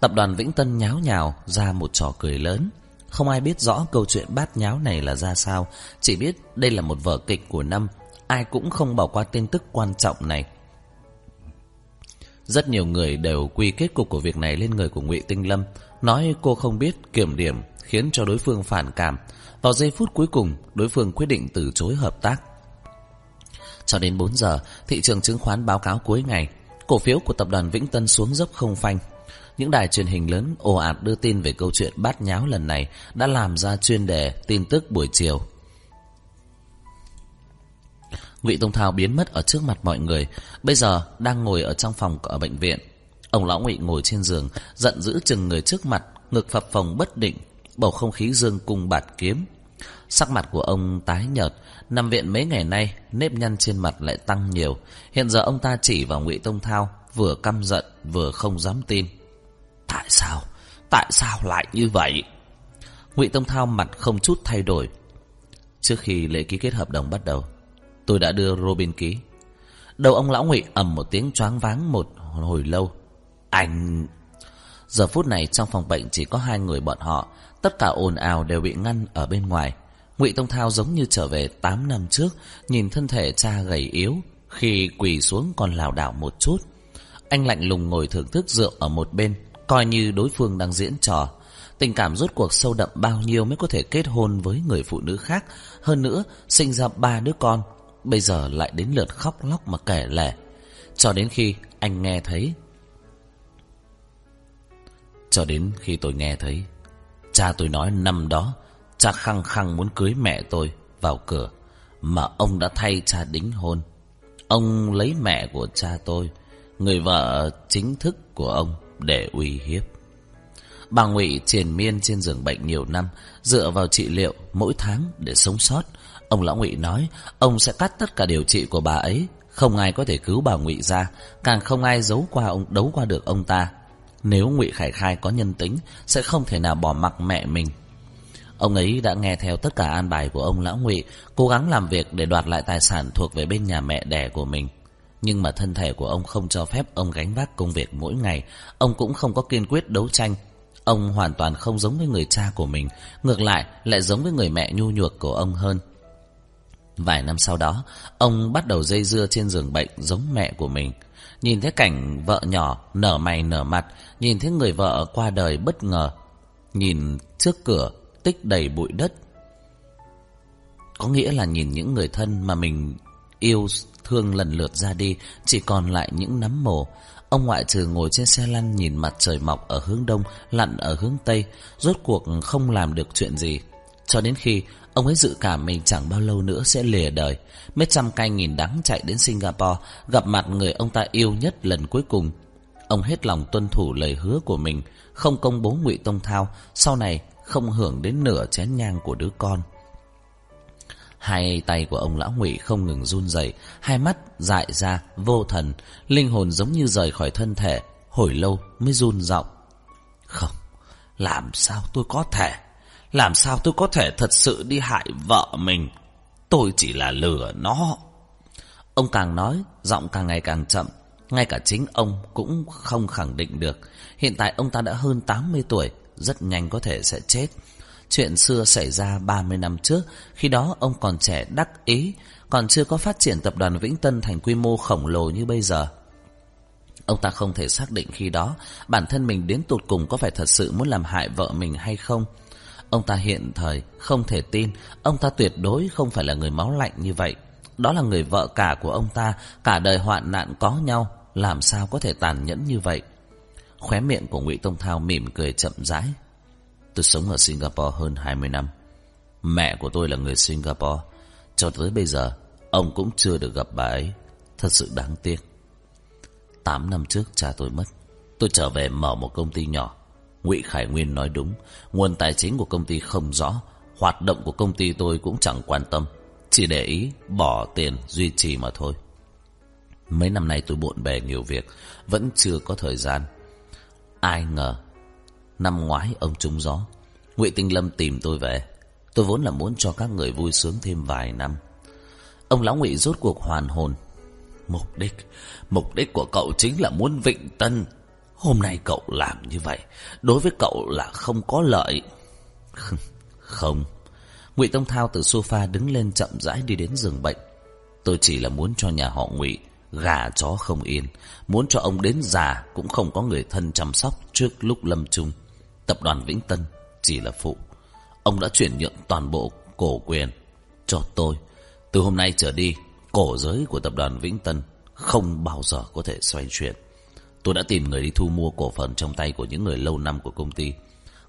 Tập đoàn Vĩnh Tân nháo nhào ra một trò cười lớn. Không ai biết rõ câu chuyện bát nháo này là ra sao, chỉ biết đây là một vở kịch của năm, ai cũng không bỏ qua tin tức quan trọng này. Rất nhiều người đều quy kết cục của việc này lên người của Ngụy Tinh Lâm, nói cô không biết kiểm điểm khiến cho đối phương phản cảm. Vào giây phút cuối cùng, đối phương quyết định từ chối hợp tác. Cho đến 4 giờ, thị trường chứng khoán báo cáo cuối ngày, cổ phiếu của tập đoàn Vĩnh Tân xuống dốc không phanh. Những đài truyền hình lớn ồ ạt đưa tin về câu chuyện bát nháo lần này đã làm ra chuyên đề tin tức buổi chiều. Ngụy Tông Thao biến mất ở trước mặt mọi người, bây giờ đang ngồi ở trong phòng ở bệnh viện. Ông lão Ngụy ngồi trên giường, giận dữ chừng người trước mặt, ngực phập phồng bất định, bầu không khí dương cung bạt kiếm. Sắc mặt của ông tái nhợt, nằm viện mấy ngày nay, nếp nhăn trên mặt lại tăng nhiều. Hiện giờ ông ta chỉ vào Ngụy Tông Thao, vừa căm giận, vừa không dám tin. Tại sao? Tại sao lại như vậy? Ngụy Tông Thao mặt không chút thay đổi. Trước khi lễ ký kết hợp đồng bắt đầu, tôi đã đưa Robin ký. Đầu ông lão Ngụy ầm một tiếng choáng váng một hồi lâu. Anh... Giờ phút này trong phòng bệnh chỉ có hai người bọn họ, tất cả ồn ào đều bị ngăn ở bên ngoài. Ngụy Tông Thao giống như trở về 8 năm trước, nhìn thân thể cha gầy yếu, khi quỳ xuống còn lảo đảo một chút. Anh lạnh lùng ngồi thưởng thức rượu ở một bên, coi như đối phương đang diễn trò. Tình cảm rốt cuộc sâu đậm bao nhiêu mới có thể kết hôn với người phụ nữ khác, hơn nữa sinh ra ba đứa con, bây giờ lại đến lượt khóc lóc mà kể lể. Cho đến khi anh nghe thấy Cho đến khi tôi nghe thấy Cha tôi nói năm đó, Cha khăng khăng muốn cưới mẹ tôi vào cửa, Mà ông đã thay cha đính hôn. Ông lấy mẹ của cha tôi, Người vợ chính thức của ông, để uy hiếp. Bà Ngụy triền miên trên giường bệnh nhiều năm, Dựa vào trị liệu mỗi tháng để sống sót. Ông Lão Ngụy nói, Ông sẽ cắt tất cả điều trị của bà ấy, Không ai có thể cứu bà Ngụy ra, Càng không ai giấu qua ông, đấu qua được ông ta. Nếu Ngụy Khải Khai có nhân tính Sẽ không thể nào bỏ mặc mẹ mình Ông ấy đã nghe theo tất cả an bài của ông Lão Ngụy, cố gắng làm việc để đoạt lại tài sản thuộc về bên nhà mẹ đẻ của mình. Nhưng mà thân thể của ông không cho phép ông gánh vác công việc mỗi ngày, ông cũng không có kiên quyết đấu tranh. Ông hoàn toàn không giống với người cha của mình, ngược lại lại giống với người mẹ nhu nhược của ông hơn. Vài năm sau đó, ông bắt đầu dây dưa trên giường bệnh giống mẹ của mình. Nhìn thấy cảnh vợ nhỏ nở mày nở mặt, nhìn thấy người vợ qua đời bất ngờ. Nhìn trước cửa tích đầy bụi đất. Có nghĩa là nhìn những người thân mà mình yêu thương lần lượt ra đi, chỉ còn lại những nấm mồ. Ông ngoại trừ ngồi trên xe lăn nhìn mặt trời mọc ở hướng đông, lặn ở hướng tây, rốt cuộc không làm được chuyện gì. Cho đến khi ông ấy dự cảm mình chẳng bao lâu nữa sẽ lìa đời, mấy trăm cay nghìn đắng chạy đến Singapore, gặp mặt người ông ta yêu nhất lần cuối cùng. Ông hết lòng tuân thủ lời hứa của mình, không công bố ngụy Tông Thao, sau này không hưởng đến nửa chén nhang của đứa con. Hai tay của ông lão ngụy không ngừng run rẩy, hai mắt dại ra, vô thần, linh hồn giống như rời khỏi thân thể, hồi lâu mới run giọng. Không, làm sao tôi có thể, làm sao tôi có thể thật sự đi hại vợ mình? Tôi chỉ là lừa nó. Ông càng nói, giọng càng ngày càng chậm, ngay cả chính ông cũng không khẳng định được. Hiện tại ông ta đã hơn 80 tuổi, rất nhanh có thể sẽ chết. Chuyện xưa xảy ra 30 năm trước, khi đó ông còn trẻ đắc ý, còn chưa có phát triển tập đoàn Vĩnh Tân thành quy mô khổng lồ như bây giờ. Ông ta không thể xác định khi đó bản thân mình đến tụt cùng có phải thật sự muốn làm hại vợ mình hay không. Ông ta hiện thời không thể tin, ông ta tuyệt đối không phải là người máu lạnh như vậy. Đó là người vợ cả của ông ta, cả đời hoạn nạn có nhau, làm sao có thể tàn nhẫn như vậy. Khóe miệng của Ngụy Tông Thao mỉm cười chậm rãi. Tôi sống ở Singapore hơn 20 năm. Mẹ của tôi là người Singapore. Cho tới bây giờ, ông cũng chưa được gặp bà ấy. Thật sự đáng tiếc. 8 năm trước cha tôi mất. Tôi trở về mở một công ty nhỏ. Ngụy Khải Nguyên nói đúng, nguồn tài chính của công ty không rõ, hoạt động của công ty tôi cũng chẳng quan tâm, chỉ để ý bỏ tiền duy trì mà thôi. Mấy năm nay tôi bộn bề nhiều việc, vẫn chưa có thời gian. Ai ngờ, năm ngoái ông trúng gió, Ngụy Tinh Lâm tìm tôi về. Tôi vốn là muốn cho các người vui sướng thêm vài năm. Ông lão Ngụy rốt cuộc hoàn hồn. Mục đích, mục đích của cậu chính là muốn vịnh tân. Hôm nay cậu làm như vậy, đối với cậu là không có lợi. Không. Ngụy Tông Thao từ sofa đứng lên chậm rãi đi đến giường bệnh. Tôi chỉ là muốn cho nhà họ Ngụy gà chó không yên, muốn cho ông đến già cũng không có người thân chăm sóc trước lúc lâm chung. Tập đoàn Vĩnh Tân chỉ là phụ. Ông đã chuyển nhượng toàn bộ cổ quyền cho tôi. Từ hôm nay trở đi, cổ giới của tập đoàn Vĩnh Tân không bao giờ có thể xoay chuyển. Tôi đã tìm người đi thu mua cổ phần trong tay của những người lâu năm của công ty.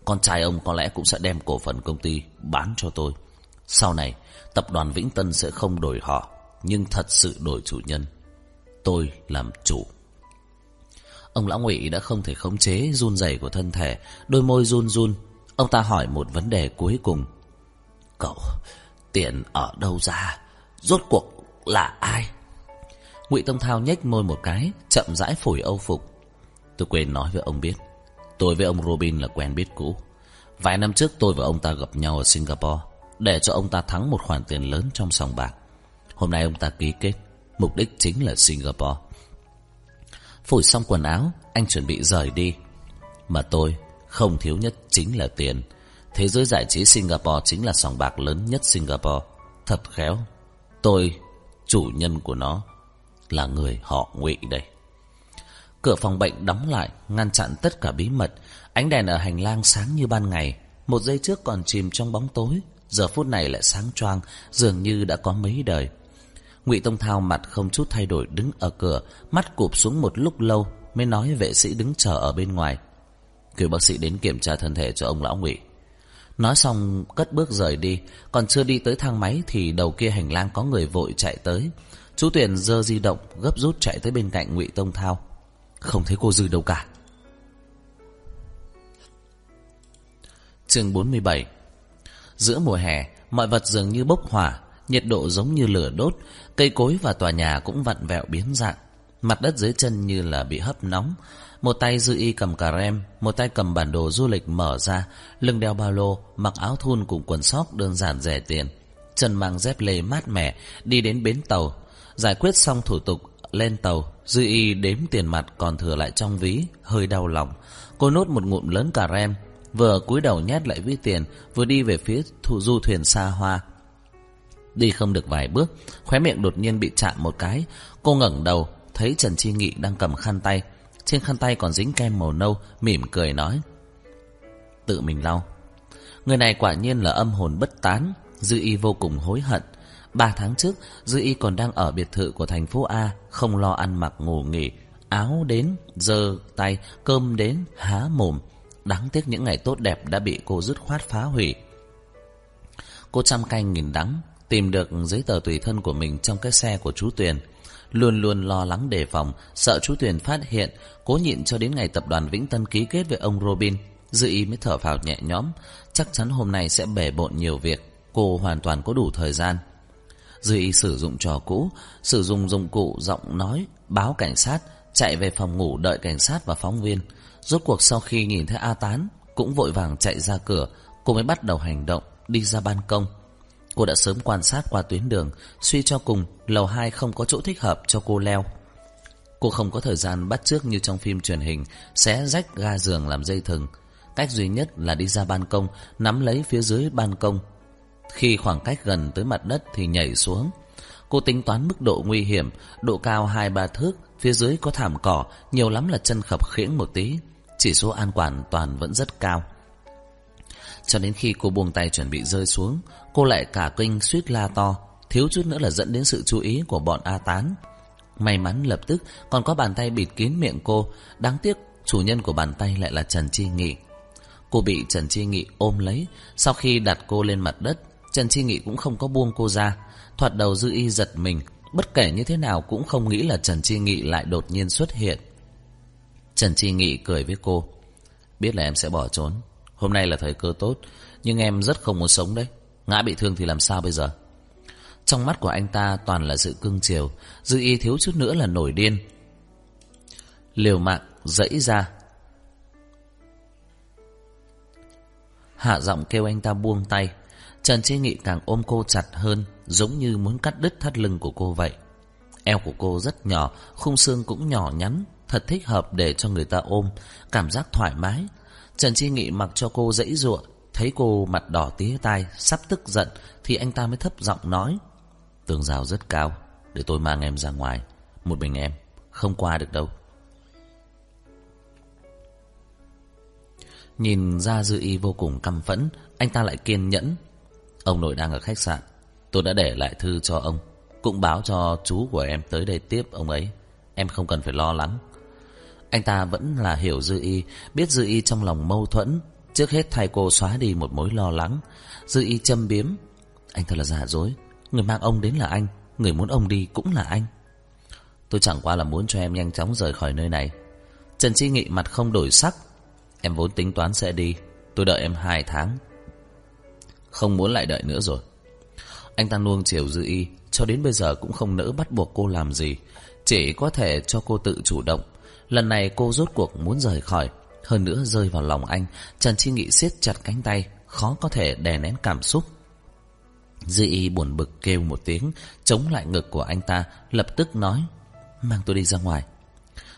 Con trai ông có lẽ cũng sẽ đem cổ phần công ty bán cho tôi. Sau này, tập đoàn Vĩnh Tân sẽ không đổi họ, nhưng thật sự đổi chủ nhân. Tôi làm chủ. Ông lão ngụy đã không thể khống chế run rẩy của thân thể, đôi môi run run. Ông ta hỏi một vấn đề cuối cùng. Cậu, tiền ở đâu ra? Rốt cuộc là ai? Ngụy Tông Thao nhếch môi một cái, chậm rãi phủi âu phục. Tôi quên nói với ông biết, tôi với ông Robin là quen biết cũ. Vài năm trước tôi và ông ta gặp nhau ở Singapore, để cho ông ta thắng một khoản tiền lớn trong sòng bạc. Hôm nay ông ta ký kết, mục đích chính là Singapore. Phủi xong quần áo, anh chuẩn bị rời đi. Mà tôi không thiếu nhất chính là tiền. Thế giới giải trí Singapore chính là sòng bạc lớn nhất Singapore. Thật khéo, tôi, chủ nhân của nó, là người họ ngụy đây. Cửa phòng bệnh đóng lại, ngăn chặn tất cả bí mật. Ánh đèn ở hành lang sáng như ban ngày. Một giây trước còn chìm trong bóng tối, giờ phút này lại sáng choang, dường như đã có mấy đời. Ngụy Tông Thao mặt không chút thay đổi đứng ở cửa, mắt cụp xuống một lúc lâu mới nói vệ sĩ đứng chờ ở bên ngoài. Kêu bác sĩ đến kiểm tra thân thể cho ông lão Ngụy. Nói xong cất bước rời đi, còn chưa đi tới thang máy thì đầu kia hành lang có người vội chạy tới. Chú Tuyền giơ di động gấp rút chạy tới bên cạnh Ngụy Tông Thao. Không thấy cô Dư đâu cả. Chương 47 Giữa mùa hè, mọi vật dường như bốc hỏa, nhiệt độ giống như lửa đốt, cây cối và tòa nhà cũng vặn vẹo biến dạng. Mặt đất dưới chân như là bị hấp nóng. Một tay dư y cầm cà rem, một tay cầm bản đồ du lịch mở ra, lưng đeo ba lô, mặc áo thun cùng quần sóc đơn giản rẻ tiền. Chân mang dép lê mát mẻ, đi đến bến tàu. Giải quyết xong thủ tục, lên tàu, dư y đếm tiền mặt còn thừa lại trong ví, hơi đau lòng. Cô nốt một ngụm lớn cà rem, vừa cúi đầu nhét lại ví tiền, vừa đi về phía thủ du thuyền xa hoa. Đi không được vài bước, khóe miệng đột nhiên bị chạm một cái. Cô ngẩng đầu, thấy Trần Chi Nghị đang cầm khăn tay. Trên khăn tay còn dính kem màu nâu, mỉm cười nói. Tự mình lau. Người này quả nhiên là âm hồn bất tán, Dư Y vô cùng hối hận. Ba tháng trước, Dư Y còn đang ở biệt thự của thành phố A, không lo ăn mặc ngủ nghỉ. Áo đến, giơ tay, cơm đến, há mồm. Đáng tiếc những ngày tốt đẹp đã bị cô dứt khoát phá hủy. Cô chăm canh nghìn đắng, tìm được giấy tờ tùy thân của mình trong cái xe của chú Tuyền. Luôn luôn lo lắng đề phòng, sợ chú Tuyền phát hiện, cố nhịn cho đến ngày tập đoàn Vĩnh Tân ký kết với ông Robin. Dư ý mới thở phào nhẹ nhõm, chắc chắn hôm nay sẽ bể bộn nhiều việc, cô hoàn toàn có đủ thời gian. Dư ý sử dụng trò cũ, sử dụng dụng cụ giọng nói, báo cảnh sát, chạy về phòng ngủ đợi cảnh sát và phóng viên. Rốt cuộc sau khi nhìn thấy A Tán, cũng vội vàng chạy ra cửa, cô mới bắt đầu hành động, đi ra ban công. Cô đã sớm quan sát qua tuyến đường, suy cho cùng, lầu 2 không có chỗ thích hợp cho cô leo. Cô không có thời gian bắt trước như trong phim truyền hình, xé rách ga giường làm dây thừng. Cách duy nhất là đi ra ban công Nắm lấy phía dưới ban công Khi khoảng cách gần tới mặt đất thì nhảy xuống Cô tính toán mức độ nguy hiểm Độ cao 2-3 thước Phía dưới có thảm cỏ Nhiều lắm là chân khập khiễng một tí Chỉ số an toàn toàn vẫn rất cao cho đến khi cô buông tay chuẩn bị rơi xuống, Cô lại cả kinh suýt la to, Thiếu chút nữa là dẫn đến sự chú ý của bọn A Tán. May mắn lập tức còn có bàn tay bịt kín miệng cô, Đáng tiếc chủ nhân của bàn tay lại là Trần Chi Nghị. Cô bị Trần Chi Nghị ôm lấy, Sau khi đặt cô lên mặt đất, Trần Chi Nghị cũng không có buông cô ra, Thoạt đầu dư y giật mình, Bất kể như thế nào cũng không nghĩ là Trần Chi Nghị lại đột nhiên xuất hiện. Trần Chi Nghị cười với cô, Biết là em sẽ bỏ trốn. Hôm nay là thời cơ tốt, Nhưng em rất không muốn sống đấy. Ngã bị thương thì làm sao bây giờ? Trong mắt của anh ta toàn là sự cưng chiều, Dư y thiếu chút nữa là nổi điên. Liều mạng, dẫy ra. Hạ giọng kêu anh ta buông tay. Trần Chi Nghị càng ôm cô chặt hơn, Giống như muốn cắt đứt thắt lưng của cô vậy. Eo của cô rất nhỏ, Khung xương cũng nhỏ nhắn, Thật thích hợp để cho người ta ôm, Cảm giác thoải mái Trần Chi Nghị mặc cho cô dãy ruộng, Thấy cô mặt đỏ tía tai, Sắp tức giận, Thì anh ta mới thấp giọng nói, Tường rào rất cao, Để tôi mang em ra ngoài, Một mình em, Không qua được đâu. Nhìn ra dư y vô cùng căm phẫn, Anh ta lại kiên nhẫn. Ông nội đang ở khách sạn, Tôi đã để lại thư cho ông, Cũng báo cho chú của em tới đây tiếp ông ấy, Em không cần phải lo lắng. Anh ta vẫn là hiểu dư y, Biết dư y trong lòng mâu thuẫn. Trước hết thay cô xóa đi một mối lo lắng. Dư y châm biếm. Anh thật là giả dối. Người mang ông đến là anh, Người muốn ông đi cũng là anh. Tôi chẳng qua là muốn cho em nhanh chóng rời khỏi nơi này. Trần Chi Nghị mặt không đổi sắc. Em vốn tính toán sẽ đi, Tôi đợi em hai tháng. Không muốn lại đợi nữa rồi. Anh ta nuông chiều dư y, Cho đến bây giờ cũng không nỡ bắt buộc cô làm gì. Chỉ có thể cho cô tự chủ động. Lần này cô rốt cuộc muốn rời khỏi. Hơn nữa rơi vào lòng anh Trần Chi Nghị siết chặt cánh tay, Khó có thể đè nén cảm xúc. Dị y buồn bực kêu một tiếng, Chống lại ngực của anh ta, Lập tức nói, Mang tôi đi ra ngoài.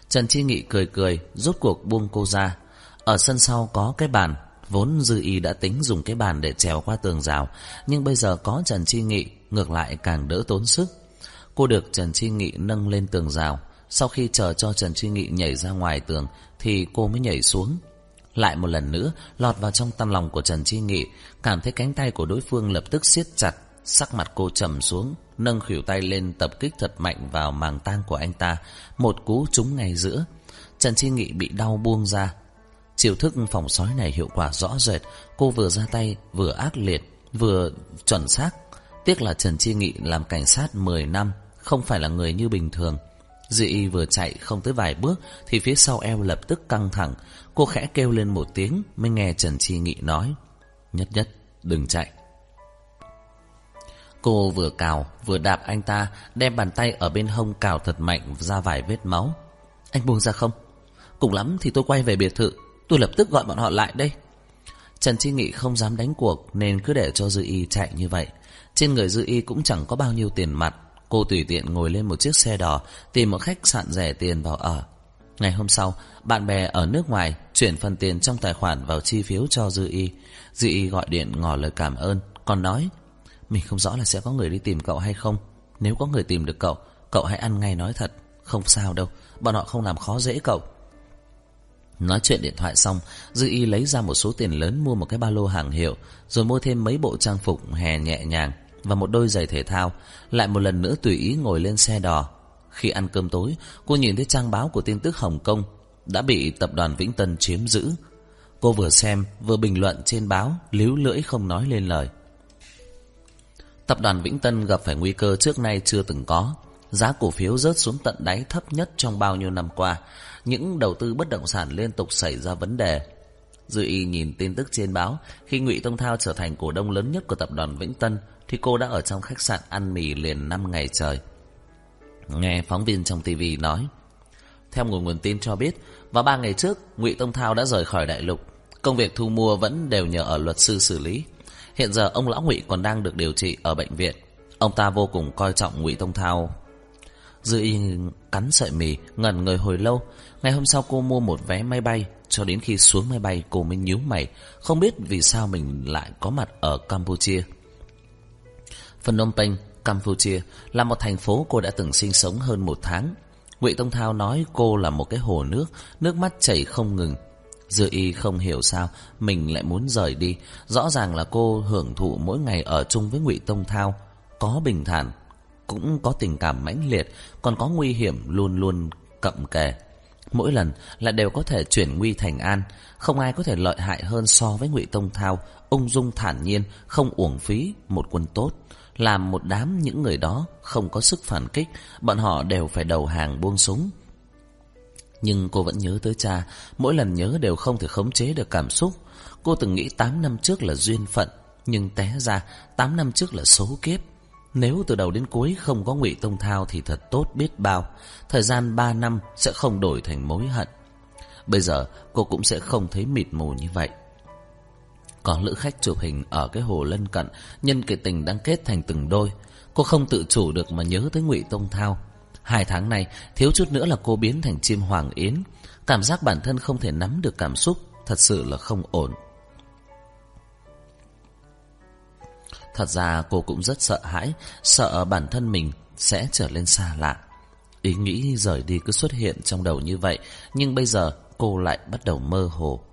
Trần Chi Nghị cười cười, Rốt cuộc buông cô ra. Ở sân sau có cái bàn, Vốn Dư Y đã tính dùng cái bàn để trèo qua tường rào, Nhưng bây giờ có Trần Chi Nghị Ngược lại càng đỡ tốn sức. Cô được Trần Chi Nghị nâng lên tường rào sau khi chờ cho Trần Chi Nghị nhảy ra ngoài tường, Thì cô mới nhảy xuống. Lại một lần nữa, Lọt vào trong tâm lòng của Trần Chi Nghị, Cảm thấy cánh tay của đối phương lập tức siết chặt, Sắc mặt cô trầm xuống, Nâng khỉu tay lên tập kích thật mạnh vào màng tang của anh ta, Một cú trúng ngay giữa. Trần Chi Nghị bị đau buông ra. Chiều thức phòng sói này hiệu quả rõ rệt, Cô vừa ra tay, vừa ác liệt, Vừa chuẩn xác. Tiếc là Trần Chi Nghị làm cảnh sát 10 năm, Không phải là người như bình thường. Dị vừa chạy không tới vài bước Thì phía sau eo lập tức căng thẳng. Cô khẽ kêu lên một tiếng, Mới nghe Trần Chi Nghị nói, Nhất nhất, đừng chạy. Cô vừa cào, vừa đạp anh ta, Đem bàn tay ở bên hông cào thật mạnh ra vài vết máu. Anh buông ra không? Cùng lắm thì tôi quay về biệt thự, Tôi lập tức gọi bọn họ lại đây. Trần Chi Nghị không dám đánh cuộc Nên cứ để cho Dư Y chạy như vậy. Trên người Dư Y cũng chẳng có bao nhiêu tiền mặt Cô tùy tiện ngồi lên một chiếc xe đỏ, Tìm một khách sạn rẻ tiền vào ở. Ngày hôm sau, Bạn bè ở nước ngoài Chuyển phần tiền trong tài khoản vào chi phiếu cho Dư Y. Dư Y gọi điện ngỏ lời cảm ơn, Còn nói, Mình không rõ là sẽ có người đi tìm cậu hay không. Nếu có người tìm được cậu Cậu hãy ăn ngay nói thật. Không sao đâu, Bọn họ không làm khó dễ cậu. Nói chuyện điện thoại xong, Dư y lấy ra một số tiền lớn mua một cái ba lô hàng hiệu, Rồi mua thêm mấy bộ trang phục hè nhẹ nhàng. Và một đôi giày thể thao Lại một lần nữa tùy ý ngồi lên xe đò. Khi ăn cơm tối Cô nhìn thấy trang báo của tin tức Hồng Kông Đã bị tập đoàn Vĩnh Tân chiếm giữ. Cô vừa xem vừa bình luận trên báo Líu lưỡi không nói lên lời. Tập đoàn Vĩnh Tân gặp phải nguy cơ trước nay chưa từng có. Giá cổ phiếu rớt xuống tận đáy thấp nhất trong bao nhiêu năm qua. Những đầu tư bất động sản liên tục xảy ra vấn đề. Dư y nhìn tin tức trên báo, khi Ngụy Tông Thao trở thành cổ đông lớn nhất của tập đoàn Vĩnh Tân, thì cô đã ở trong khách sạn ăn mì liền 5 ngày trời. Nghe phóng viên trong TV nói, theo nguồn nguồn tin cho biết, vào 3 ngày trước, Ngụy Tông Thao đã rời khỏi đại lục. Công việc thu mua vẫn đều nhờ ở luật sư xử lý. Hiện giờ ông lão Ngụy còn đang được điều trị ở bệnh viện. Ông ta vô cùng coi trọng Ngụy Tông Thao. Dư y cắn sợi mì, ngẩn người hồi lâu. Ngày hôm sau cô mua một vé máy bay, cho đến khi xuống máy bay cô mới nhíu mày, không biết vì sao mình lại có mặt ở Campuchia. Phnom Penh, Campuchia là một thành phố cô đã từng sinh sống hơn một tháng. Ngụy Tông Thao nói cô là một cái hồ nước, nước mắt chảy không ngừng. Dư y không hiểu sao mình lại muốn rời đi. Rõ ràng là cô hưởng thụ mỗi ngày ở chung với Ngụy Tông Thao. Có bình thản, cũng có tình cảm mãnh liệt, còn có nguy hiểm luôn luôn cậm kề. Mỗi lần là đều có thể chuyển nguy thành an, không ai có thể lợi hại hơn so với Ngụy Tông Thao, ung dung thản nhiên, không uổng phí một quân tốt. Làm một đám những người đó không có sức phản kích, bọn họ đều phải đầu hàng buông súng. Nhưng cô vẫn nhớ tới cha, mỗi lần nhớ đều không thể khống chế được cảm xúc. Cô từng nghĩ 8 năm trước là duyên phận, nhưng té ra 8 năm trước là số kiếp. Nếu từ đầu đến cuối không có ngụy Tông Thao thì thật tốt biết bao. Thời gian 3 năm sẽ không đổi thành mối hận. Bây giờ cô cũng sẽ không thấy mịt mù như vậy. Có lữ khách chụp hình ở cái hồ lân cận, nhân cái tình đang kết thành từng đôi. Cô không tự chủ được mà nhớ tới ngụy Tông Thao. Hai tháng này, thiếu chút nữa là cô biến thành chim hoàng yến. Cảm giác bản thân không thể nắm được cảm xúc, thật sự là không ổn. Thật ra cô cũng rất sợ hãi, sợ bản thân mình sẽ trở lên xa lạ. Ý nghĩ rời đi cứ xuất hiện trong đầu như vậy, nhưng bây giờ cô lại bắt đầu mơ hồ.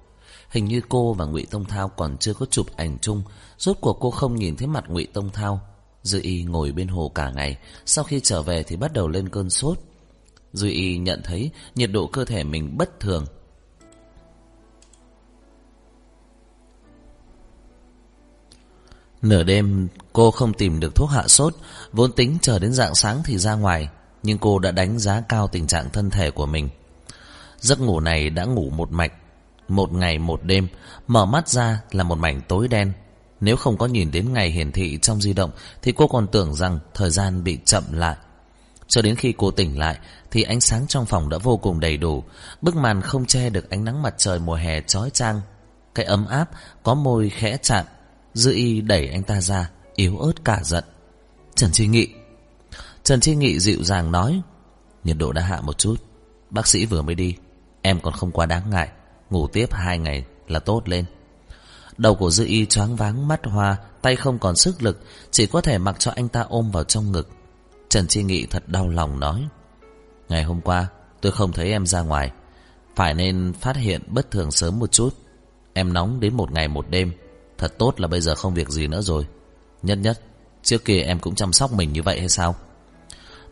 Hình như cô và Ngụy Tông Thao còn chưa có chụp ảnh chung, rốt cuộc cô không nhìn thấy mặt Ngụy Tông Thao. Dư Y ngồi bên hồ cả ngày, sau khi trở về thì bắt đầu lên cơn sốt. Dư Y nhận thấy nhiệt độ cơ thể mình bất thường. Nửa đêm cô không tìm được thuốc hạ sốt, vốn tính chờ đến dạng sáng thì ra ngoài, nhưng cô đã đánh giá cao tình trạng thân thể của mình. Giấc ngủ này đã ngủ một mạch, một ngày một đêm, mở mắt ra là một mảnh tối đen. Nếu không có nhìn đến ngày hiển thị trong di động thì cô còn tưởng rằng thời gian bị chậm lại. Cho đến khi cô tỉnh lại thì ánh sáng trong phòng đã vô cùng đầy đủ, bức màn không che được ánh nắng mặt trời mùa hè chói chang. Cái ấm áp có môi khẽ chạm, Dư y đẩy anh ta ra, yếu ớt cả giận. Trần Chi Nghị. Trần Chi Nghị dịu dàng nói, nhiệt độ đã hạ một chút, bác sĩ vừa mới đi, em còn không quá đáng ngại ngủ tiếp hai ngày là tốt lên. Đầu của Dư Y choáng váng mắt hoa, tay không còn sức lực, chỉ có thể mặc cho anh ta ôm vào trong ngực. Trần Chi Nghị thật đau lòng nói, Ngày hôm qua, tôi không thấy em ra ngoài, phải nên phát hiện bất thường sớm một chút. Em nóng đến một ngày một đêm, thật tốt là bây giờ không việc gì nữa rồi. Nhất nhất, trước kia em cũng chăm sóc mình như vậy hay sao?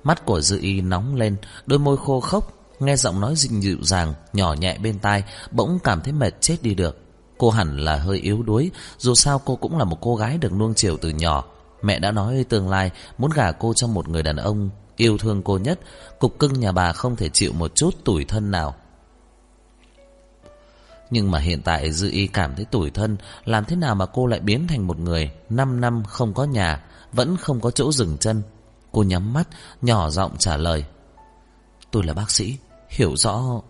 Mắt của Dư Y nóng lên, đôi môi khô khốc, Nghe giọng nói dịnh dịu dàng, Nhỏ nhẹ bên tai, Bỗng cảm thấy mệt chết đi được. Cô hẳn là hơi yếu đuối, Dù sao cô cũng là một cô gái được nuông chiều từ nhỏ. Mẹ đã nói tương lai, Muốn gả cô cho một người đàn ông Yêu thương cô nhất. Cục cưng nhà bà không thể chịu một chút tủi thân nào. Nhưng mà hiện tại Dư Y cảm thấy tủi thân, Làm thế nào mà cô lại biến thành một người? 5 năm không có nhà, Vẫn không có chỗ dừng chân. Cô nhắm mắt, Nhỏ giọng trả lời. Tôi là bác sĩ. Hiểu rõ.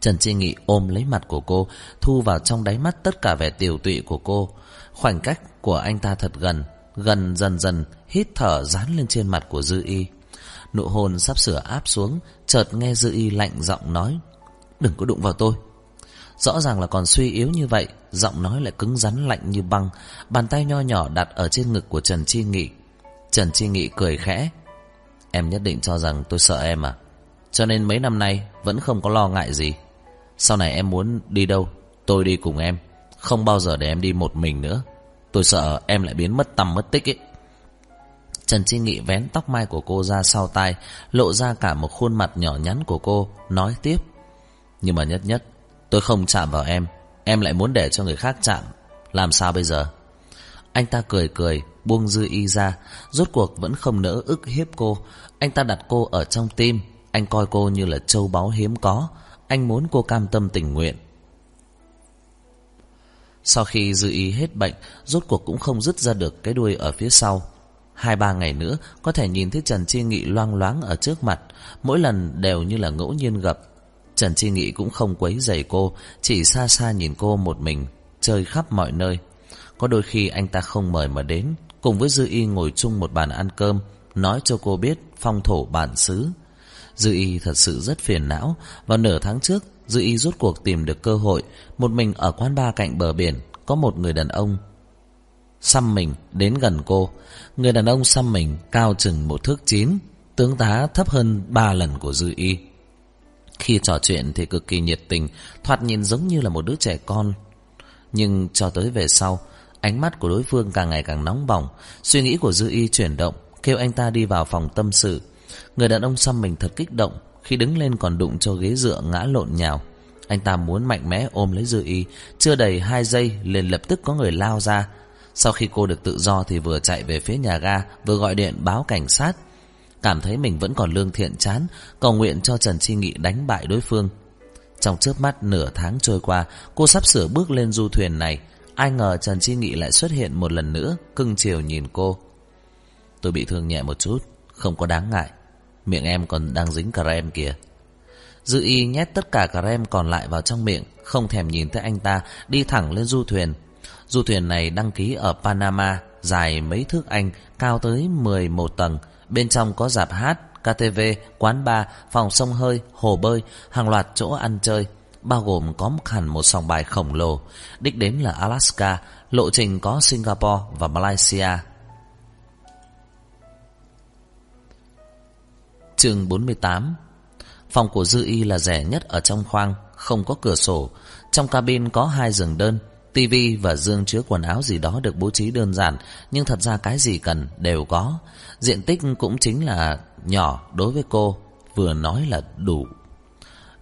Trần Chi Nghị ôm lấy mặt của cô, Thu vào trong đáy mắt tất cả vẻ tiểu tụy của cô. Khoảnh cách của anh ta thật gần Gần dần dần Hít thở dán lên trên mặt của Dư Y. Nụ hôn sắp sửa áp xuống, Chợt nghe Dư Y lạnh giọng nói, Đừng có đụng vào tôi. Rõ ràng là còn suy yếu như vậy, Giọng nói lại cứng rắn lạnh như băng, Bàn tay nho nhỏ đặt ở trên ngực của Trần Chi Nghị. Trần Chi Nghị cười khẽ, Em nhất định cho rằng tôi sợ em à? Cho nên mấy năm nay vẫn không có lo ngại gì. Sau này em muốn đi đâu, Tôi đi cùng em. Không bao giờ để em đi một mình nữa. Tôi sợ em lại biến mất tầm mất tích ấy. Trần Chi Nghị vén tóc mai của cô ra sau tai, Lộ ra cả một khuôn mặt nhỏ nhắn của cô, Nói tiếp. Nhưng mà nhất nhất, Tôi không chạm vào em. Em lại muốn để cho người khác chạm. Làm sao bây giờ? Anh ta cười cười, Buông dư y ra. Rốt cuộc vẫn không nỡ ức hiếp cô. Anh ta đặt cô ở trong tim anh coi cô như là châu báu hiếm có. Anh muốn cô cam tâm tình nguyện. Sau khi dư ý hết bệnh, Rốt cuộc cũng không dứt ra được cái đuôi ở phía sau. Hai ba ngày nữa, Có thể nhìn thấy Trần Chi Nghị loang loáng ở trước mặt. Mỗi lần đều như là ngẫu nhiên gặp. Trần Chi Nghị cũng không quấy rầy cô, Chỉ xa xa nhìn cô một mình, Chơi khắp mọi nơi. Có đôi khi anh ta không mời mà đến. Cùng với Dư Y ngồi chung một bàn ăn cơm, Nói cho cô biết phong thổ bản xứ. Dư y thật sự rất phiền não. Vào nửa tháng trước, Dư y rút cuộc tìm được cơ hội. Một mình ở quán bar cạnh bờ biển, Có một người đàn ông Xăm mình đến gần cô. Người đàn ông xăm mình cao chừng một thước chín, Tướng tá thấp hơn ba lần của Dư y. Khi trò chuyện thì cực kỳ nhiệt tình, Thoạt nhìn giống như là một đứa trẻ con. Nhưng cho tới về sau, Ánh mắt của đối phương càng ngày càng nóng bỏng. Suy nghĩ của Dư y chuyển động, Kêu anh ta đi vào phòng tâm sự. Người đàn ông xăm mình thật kích động, Khi đứng lên còn đụng cho ghế dựa ngã lộn nhào. Anh ta muốn mạnh mẽ ôm lấy Dư y, Chưa đầy hai giây liền lập tức có người lao ra. Sau khi cô được tự do Thì vừa chạy về phía nhà ga, Vừa gọi điện báo cảnh sát. Cảm thấy mình vẫn còn lương thiện chán, Cầu nguyện cho Trần Chi Nghị đánh bại đối phương. Trong trước mắt nửa tháng trôi qua, Cô sắp sửa bước lên du thuyền này. Ai ngờ Trần Chi Nghị lại xuất hiện một lần nữa, Cưng chiều nhìn cô. Tôi bị thương nhẹ một chút, Không có đáng ngại. Miệng em còn đang dính cà rem kìa. Dư y nhét tất cả cà rem còn lại vào trong miệng Không thèm nhìn tới anh ta Đi thẳng lên du thuyền. Du thuyền này đăng ký ở Panama Dài mấy thước Anh Cao tới 11 tầng. Bên trong có dạp hát, KTV, quán bar, phòng sông hơi, hồ bơi Hàng loạt chỗ ăn chơi Bao gồm có hẳn một sòng bài khổng lồ. Đích đến là Alaska Lộ trình có Singapore và Malaysia. Chương 48 Phòng của Dư Y là rẻ nhất ở trong khoang, không có cửa sổ. Trong cabin có hai giường đơn, tivi và dương chứa quần áo gì đó được bố trí đơn giản, nhưng thật ra cái gì cần đều có. Diện tích cũng chính là nhỏ đối với cô, vừa nói là đủ.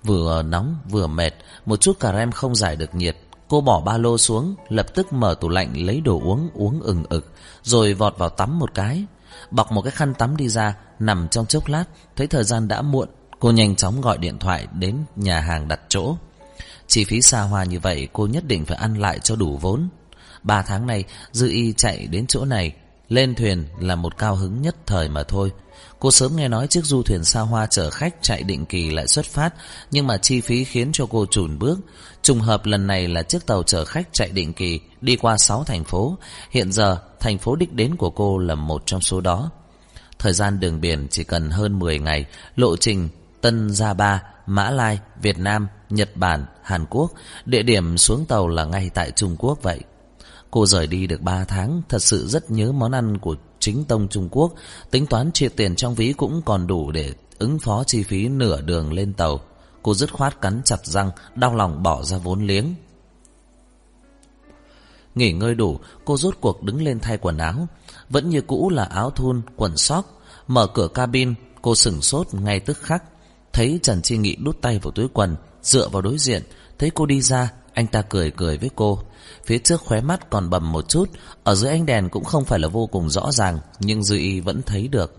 Vừa nóng vừa mệt, một chút cà rem không giải được nhiệt. Cô bỏ ba lô xuống, lập tức mở tủ lạnh lấy đồ uống uống ừng ực, rồi vọt vào tắm một cái. Bọc một cái khăn tắm đi ra, Nằm trong chốc lát, Thấy thời gian đã muộn, Cô nhanh chóng gọi điện thoại đến nhà hàng đặt chỗ. Chi phí xa hoa như vậy, Cô nhất định phải ăn lại cho đủ vốn. Ba tháng này Dư y chạy đến chỗ này, Lên thuyền là một cao hứng nhất thời mà thôi. Cô sớm nghe nói chiếc du thuyền xa hoa chở khách chạy định kỳ lại xuất phát Nhưng mà chi phí khiến cho cô chùn bước. Trùng hợp lần này là chiếc tàu chở khách chạy định kỳ Đi qua 6 thành phố. Hiện giờ thành phố đích đến của cô là một trong số đó. Thời gian đường biển chỉ cần hơn 10 ngày Lộ trình Tân Gia Ba, Mã Lai, Việt Nam, Nhật Bản, Hàn Quốc Địa điểm xuống tàu là ngay tại Trung Quốc vậy. Cô rời đi được 3 tháng Thật sự rất nhớ món ăn của chính tông Trung Quốc Tính toán chia tiền trong ví cũng còn đủ để ứng phó chi phí nửa đường lên tàu. Cô dứt khoát cắn chặt răng Đau lòng bỏ ra vốn liếng. Nghỉ ngơi đủ Cô rốt cuộc đứng lên thay quần áo. Vẫn như cũ là áo thun, quần sóc. Mở cửa cabin Cô sửng sốt ngay tức khắc. Thấy Trần Chi Nghị đút tay vào túi quần Dựa vào đối diện. Thấy cô đi ra anh ta cười cười với cô. Phía trước khóe mắt còn bầm một chút. Ở dưới ánh đèn cũng không phải là vô cùng rõ ràng, Nhưng Dư Y vẫn thấy được.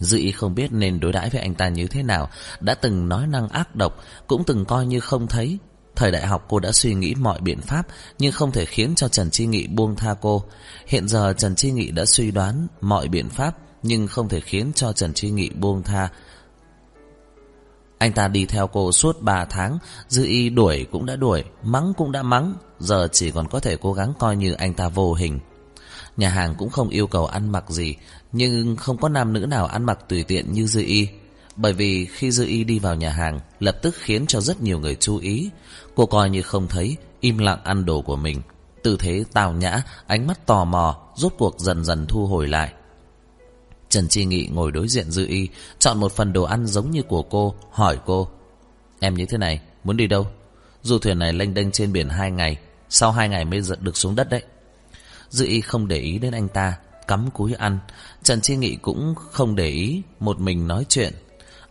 Dư Y không biết nên đối đãi với anh ta như thế nào. Đã từng nói năng ác độc, Cũng từng coi như không thấy. Thời đại học cô đã suy nghĩ mọi biện pháp, Nhưng không thể khiến cho Trần Chi Nghị buông tha cô. Hiện giờ Trần Chi Nghị đã suy đoán mọi biện pháp, Nhưng không thể khiến cho Trần Chi Nghị buông tha. Anh ta đi theo cô suốt 3 tháng, Dư y đuổi cũng đã đuổi, Mắng cũng đã mắng, Giờ chỉ còn có thể cố gắng coi như anh ta vô hình. Nhà hàng cũng không yêu cầu ăn mặc gì, Nhưng không có nam nữ nào ăn mặc tùy tiện như Dư y. Bởi vì khi Dư Y đi vào nhà hàng, Lập tức khiến cho rất nhiều người chú ý. Cô coi như không thấy, Im lặng ăn đồ của mình. Tư thế tào nhã, Ánh mắt tò mò, Rốt cuộc dần dần thu hồi lại. Trần Chi Nghị ngồi đối diện Dư Y, Chọn một phần đồ ăn giống như của cô, Hỏi cô, Em như thế này, muốn đi đâu? Dù thuyền này lênh đênh trên biển hai ngày, Sau hai ngày mới giật được xuống đất đấy. Dư Y không để ý đến anh ta, Cắm cúi ăn. Trần Chi Nghị cũng không để ý Một mình nói chuyện.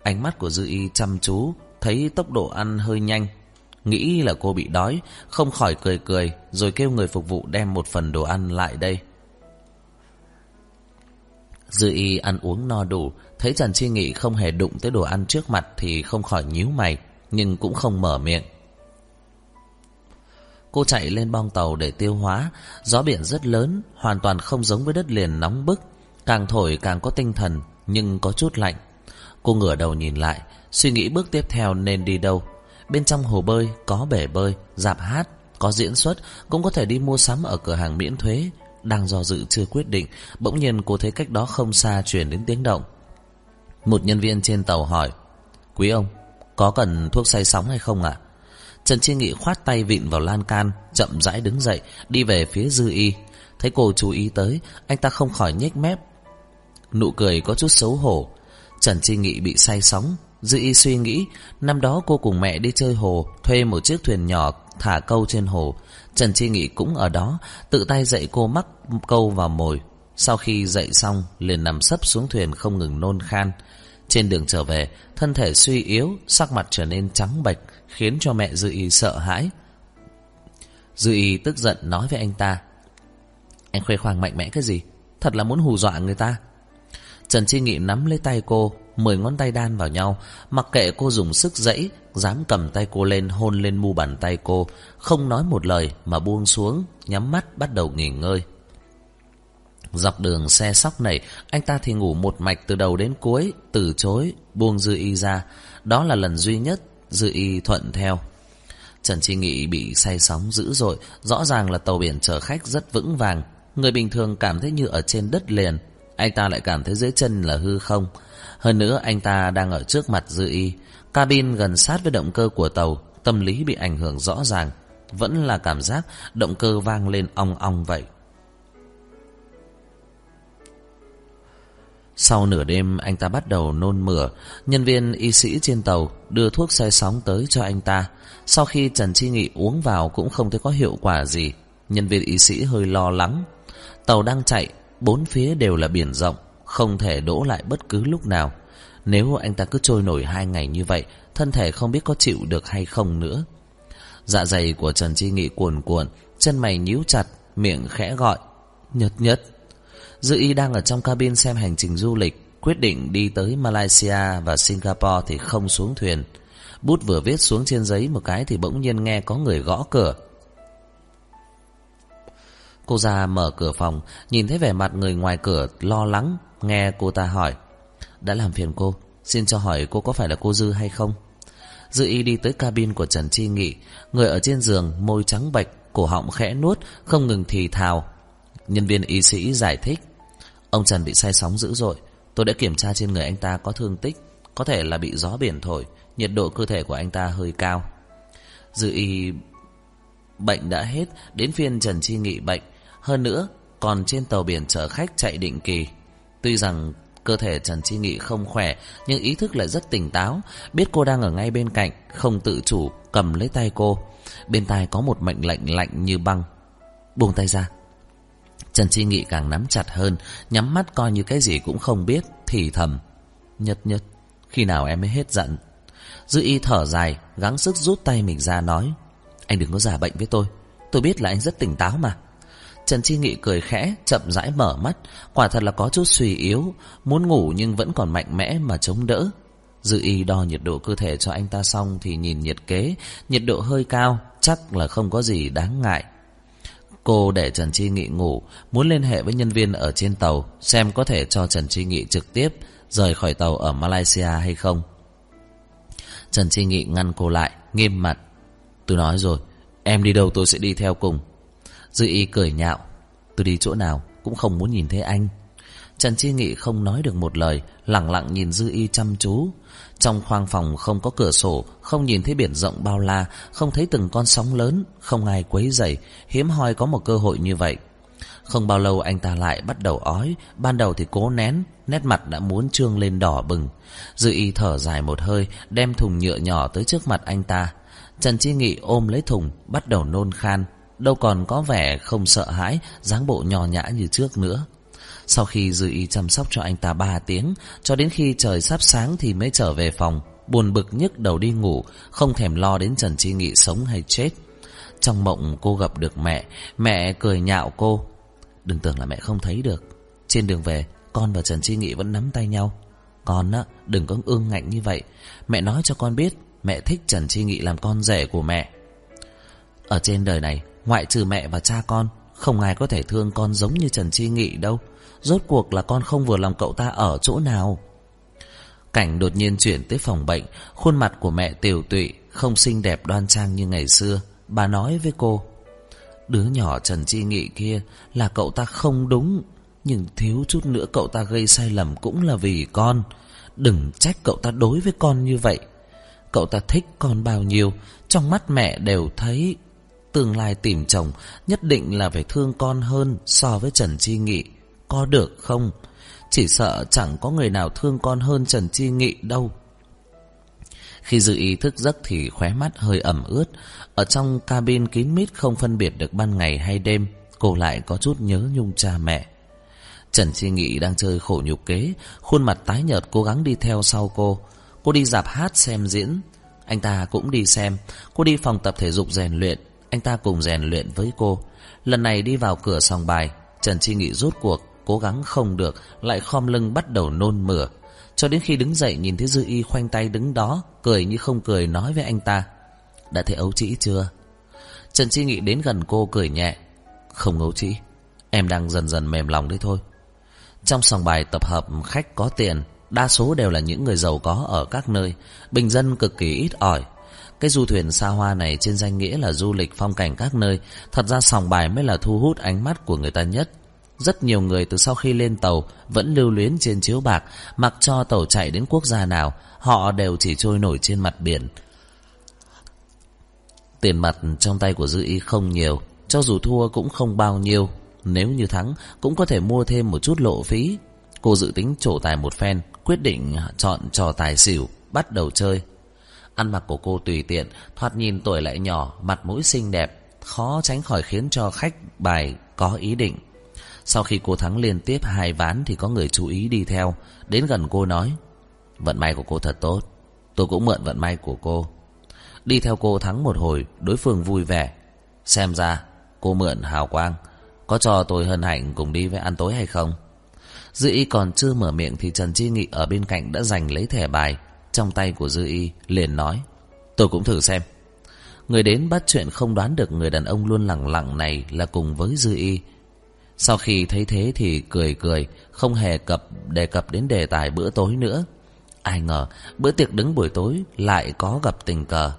Ánh mắt của Dư Y chăm chú, Thấy tốc độ ăn hơi nhanh. Nghĩ là cô bị đói, Không khỏi cười cười, Rồi kêu người phục vụ đem một phần đồ ăn lại đây. Dư Y ăn uống no đủ, Thấy Trần Chi Nghị không hề đụng tới đồ ăn trước mặt Thì không khỏi nhíu mày, Nhưng cũng không mở miệng. Cô chạy lên bong tàu để tiêu hóa, Gió biển rất lớn, Hoàn toàn không giống với đất liền nóng bức, Càng thổi càng có tinh thần, Nhưng có chút lạnh. Cô ngửa đầu nhìn lại, Suy nghĩ bước tiếp theo nên đi đâu. Bên trong hồ bơi, có bể bơi, Dạp hát, có diễn xuất, Cũng có thể đi mua sắm ở cửa hàng miễn thuế. Đang do dự chưa quyết định, Bỗng nhiên cô thấy cách đó không xa truyền đến tiếng động. Một nhân viên trên tàu hỏi, Quý ông, Có cần thuốc say sóng hay không ạ? Trần Chi Nghị khoát tay vịn vào lan can, Chậm rãi đứng dậy, Đi về phía dư y. Thấy cô chú ý tới, Anh ta không khỏi nhếch mép. Nụ cười có chút xấu hổ. Trần Chi Nghị bị say sóng. Dư y suy nghĩ, Năm đó cô cùng mẹ đi chơi hồ, Thuê một chiếc thuyền nhỏ thả câu trên hồ. Trần Chi Nghị cũng ở đó, Tự tay dạy cô mắc câu vào mồi. Sau khi dạy xong, liền nằm sấp xuống thuyền không ngừng nôn khan. Trên đường trở về, Thân thể suy yếu, Sắc mặt trở nên trắng bệch, Khiến cho mẹ Dư y sợ hãi. Dư y tức giận nói với anh ta, Anh khoe khoang mạnh mẽ cái gì? Thật là muốn hù dọa người ta. Trần Chi Nghị nắm lấy tay cô Mười ngón tay đan vào nhau. Mặc kệ cô dùng sức dẫy, Dám cầm tay cô lên, hôn lên mu bàn tay cô. Không nói một lời mà buông xuống, Nhắm mắt bắt đầu nghỉ ngơi. Dọc đường xe sóc này, Anh ta thì ngủ một mạch từ đầu đến cuối, Từ chối, buông Dư Y ra. Đó là lần duy nhất Dư Y thuận theo. Trần Chi Nghị bị say sóng dữ dội, Rõ ràng là tàu biển chở khách rất vững vàng. Người bình thường cảm thấy như ở trên đất liền. Anh ta lại cảm thấy dưới chân là hư không. Hơn nữa, anh ta đang ở trước mặt Dư Y. Cabin gần sát với động cơ của tàu, Tâm lý bị ảnh hưởng rõ ràng. Vẫn là cảm giác động cơ vang lên ong ong vậy. Sau nửa đêm, anh ta bắt đầu nôn mửa. Nhân viên y sĩ trên tàu đưa thuốc say sóng tới cho anh ta. Sau khi Trần Chi Nghị uống vào cũng không thấy có hiệu quả gì. Nhân viên y sĩ hơi lo lắng. Tàu đang chạy, Bốn phía đều là biển rộng. Không thể đỗ lại bất cứ lúc nào. Nếu anh ta cứ trôi nổi hai ngày như vậy, Thân thể không biết có chịu được hay không nữa. Dạ dày của Trần Chi Nghị cuồn cuộn, Chân mày nhíu chặt, Miệng khẽ gọi Nhật nhật Dư y đang ở trong cabin xem hành trình du lịch, Quyết định đi tới Malaysia và Singapore thì không xuống thuyền. Bút vừa viết xuống trên giấy một cái thì bỗng nhiên nghe có người gõ cửa. Cô ra mở cửa phòng, Nhìn thấy vẻ mặt người ngoài cửa lo lắng, Nghe cô ta hỏi, Đã làm phiền cô? Xin cho hỏi cô có phải là cô Dư hay không? Dư y đi tới cabin của Trần Chi Nghị, Người ở trên giường, môi trắng bệch, Cổ họng khẽ nuốt, Không ngừng thì thào. Nhân viên y sĩ giải thích, Ông Trần bị say sóng dữ dội, Tôi đã kiểm tra trên người anh ta có thương tích, Có thể là bị gió biển thổi, Nhiệt độ cơ thể của anh ta hơi cao. Dư y Bệnh đã hết, Đến phiên Trần Chi Nghị bệnh. Hơn nữa, còn trên tàu biển chở khách chạy định kỳ. Tuy rằng cơ thể Trần Chi Nghị không khỏe, Nhưng ý thức lại rất tỉnh táo, Biết cô đang ở ngay bên cạnh, Không tự chủ, cầm lấy tay cô. Bên tai có một mệnh lệnh lạnh như băng. Buông tay ra. Trần Chi Nghị càng nắm chặt hơn, Nhắm mắt coi như cái gì cũng không biết, Thì thầm. Nhất nhất, Khi nào em mới hết giận? Dư y thở dài, Gắng sức rút tay mình ra nói. Anh đừng có giả bệnh với tôi. Tôi biết là anh rất tỉnh táo mà. Trần Chi Nghị cười khẽ Chậm rãi mở mắt Quả thật là có chút suy yếu Muốn ngủ nhưng vẫn còn mạnh mẽ mà chống đỡ Dư y đo nhiệt độ cơ thể cho anh ta xong Thì nhìn nhiệt kế Nhiệt độ hơi cao Chắc là không có gì đáng ngại Cô để Trần Chi Nghị ngủ, muốn liên hệ với nhân viên ở trên tàu xem có thể cho Trần Chi Nghị trực tiếp rời khỏi tàu ở Malaysia hay không. Trần Chi Nghị ngăn cô lại, nghiêm mặt. Tôi nói rồi, em đi đâu tôi sẽ đi theo cùng. Dư y cười nhạo, tôi đi chỗ nào cũng không muốn nhìn thấy anh. Trần Chi Nghị không nói được một lời, lặng lặng nhìn Dư y chăm chú. Trong khoang phòng không có cửa sổ, không nhìn thấy biển rộng bao la, không thấy từng con sóng lớn, không ai quấy rầy, hiếm hoi có một cơ hội như vậy. Không bao lâu anh ta lại bắt đầu ói, ban đầu thì cố nén, nét mặt đã muốn trương lên đỏ bừng. Dư y thở dài một hơi, đem thùng nhựa nhỏ tới trước mặt anh ta. Trần Chi Nghị ôm lấy thùng, bắt đầu nôn khan, đâu còn có vẻ không sợ hãi, dáng bộ nhỏ nhã như trước nữa. Sau khi dư y chăm sóc cho anh ta 3 tiếng, cho đến khi trời sắp sáng thì mới trở về phòng, buồn bực nhức đầu đi ngủ, không thèm lo đến Trần Chi Nghị sống hay chết. Trong mộng cô gặp được mẹ, mẹ cười nhạo cô. Đừng tưởng là mẹ không thấy được. Trên đường về, con và Trần Chi Nghị vẫn nắm tay nhau. Con á, đừng có ương ngạnh như vậy. Mẹ nói cho con biết, mẹ thích Trần Chi Nghị làm con rể của mẹ. Ở trên đời này, ngoại trừ mẹ và cha con, không ai có thể thương con giống như Trần Chi Nghị đâu. Rốt cuộc là con không vừa lòng cậu ta ở chỗ nào. Cảnh đột nhiên chuyển tới phòng bệnh Khuôn mặt của mẹ tiểu tụy Không xinh đẹp đoan trang như ngày xưa. Bà nói với cô Đứa nhỏ Trần Chi Nghị kia Là cậu ta không đúng Nhưng thiếu chút nữa cậu ta gây sai lầm Cũng là vì con. Đừng trách cậu ta đối với con như vậy. Cậu ta thích con bao nhiêu Trong mắt mẹ đều thấy Tương lai tìm chồng, Nhất định là phải thương con hơn So với Trần Chi Nghị. Có được không? Chỉ sợ chẳng có người nào thương con hơn Trần Chi Nghị đâu. Khi dự ý thức giấc thì khóe mắt hơi ẩm ướt. Ở trong cabin kín mít không phân biệt được ban ngày hay đêm, Cô lại có chút nhớ nhung cha mẹ. Trần Chi Nghị đang chơi khổ nhục kế, Khuôn mặt tái nhợt cố gắng đi theo sau cô. Cô đi dạp hát xem diễn. Anh ta cũng đi xem. Cô đi phòng tập thể dục rèn luyện. Anh ta cùng rèn luyện với cô. Lần này đi vào cửa sòng bài, Trần Chi Nghị rút cuộc, Cố gắng không được, Lại khom lưng bắt đầu nôn mửa. Cho đến khi đứng dậy nhìn thấy Dư Y khoanh tay đứng đó, Cười như không cười nói với anh ta, Đã thấy ấu trĩ chưa? Trần Chi Nghị đến gần cô cười nhẹ, Không ấu trĩ, Em đang dần dần mềm lòng đấy thôi. Trong sòng bài tập hợp khách có tiền, Đa số đều là những người giàu có ở các nơi, Bình dân cực kỳ ít ỏi. Cái du thuyền xa hoa này trên danh nghĩa là du lịch phong cảnh các nơi, Thật ra sòng bài mới là thu hút ánh mắt của người ta nhất. Rất nhiều người từ sau khi lên tàu Vẫn lưu luyến trên chiếu bạc, Mặc cho tàu chạy đến quốc gia nào, Họ đều chỉ trôi nổi trên mặt biển. Tiền mặt trong tay của Dư Y không nhiều, Cho dù thua cũng không bao nhiêu. Nếu như thắng, Cũng có thể mua thêm một chút lộ phí. Cô dự tính trổ tài một phen, Quyết định chọn trò tài xỉu, Bắt đầu chơi. Ăn mặc của cô tùy tiện, Thoạt nhìn tuổi lại nhỏ, Mặt mũi xinh đẹp, Khó tránh khỏi khiến cho khách bài có ý định. Sau khi cô thắng liên tiếp hai ván Thì có người chú ý đi theo. Đến gần cô nói, Vận may của cô thật tốt, Tôi cũng mượn vận may của cô. Đi theo cô thắng một hồi, Đối phương vui vẻ. Xem ra, cô mượn hào quang, Có cho tôi hân hạnh cùng đi với ăn tối hay không? Dư còn chưa mở miệng Thì Trần Chi Nghị ở bên cạnh đã giành lấy thẻ bài. Trong tay của Dư y, liền nói, Tôi cũng thử xem. Người đến bắt chuyện không đoán được Người đàn ông luôn lẳng lặng này là cùng với Dư y. Sau khi thấy thế thì cười cười, Không hề cập, đề cập đến đề tài bữa tối nữa. Ai ngờ, bữa tiệc đứng buổi tối Lại có gặp tình cờ.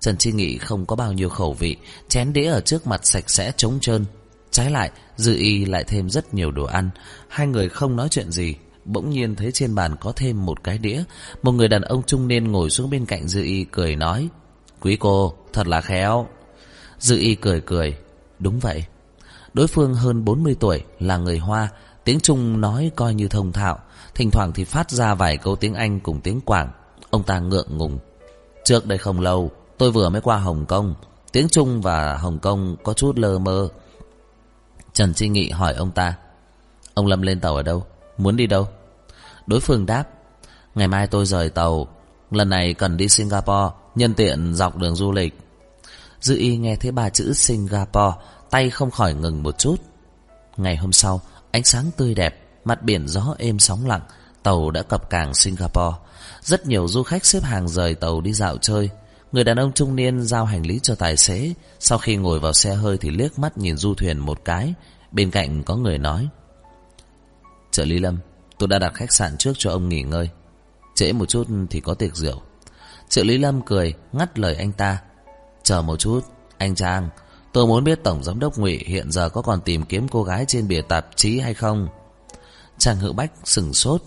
Trần Chi Nghị không có bao nhiêu khẩu vị, Chén đĩa ở trước mặt sạch sẽ trống trơn. Trái lại, Dư y lại thêm rất nhiều đồ ăn. Hai người không nói chuyện gì. Bỗng nhiên thấy trên bàn có thêm một cái đĩa, Một người đàn ông trung niên ngồi xuống bên cạnh Dư y cười nói, Quý cô, thật là khéo. Dư y cười cười, Đúng vậy. Đối phương hơn 40 tuổi, là người Hoa, Tiếng Trung nói coi như thông thạo, Thỉnh thoảng thì phát ra vài câu tiếng Anh cùng tiếng Quảng, Ông ta ngượng ngùng. Trước đây không lâu, Tôi vừa mới qua Hồng Kông, Tiếng Trung và Hồng Kông có chút lơ mơ. Trần Chi Nghị hỏi ông ta, Ông Lâm lên tàu ở đâu? Muốn đi đâu? Đối phương đáp, Ngày mai tôi rời tàu, Lần này cần đi Singapore, Nhân tiện dọc đường du lịch. Dư y nghe thấy ba chữ Singapore, Tay không khỏi ngừng một chút. Ngày hôm sau, Ánh sáng tươi đẹp, Mặt biển gió êm sóng lặng, Tàu đã cập cảng Singapore. Rất nhiều du khách xếp hàng rời tàu đi dạo chơi. Người đàn ông trung niên giao hành lý cho tài xế, Sau khi ngồi vào xe hơi thì liếc mắt nhìn du thuyền một cái. Bên cạnh có người nói Trợ lý Lâm, Tôi đã đặt khách sạn trước cho ông nghỉ ngơi. Trễ một chút thì có tiệc rượu. Trợ lý Lâm cười, ngắt lời anh ta. Chờ một chút, Anh Trang, Tôi muốn biết Tổng Giám đốc ngụy hiện giờ có còn tìm kiếm cô gái trên bìa tạp chí hay không? Trang Hữu Bách sừng sốt.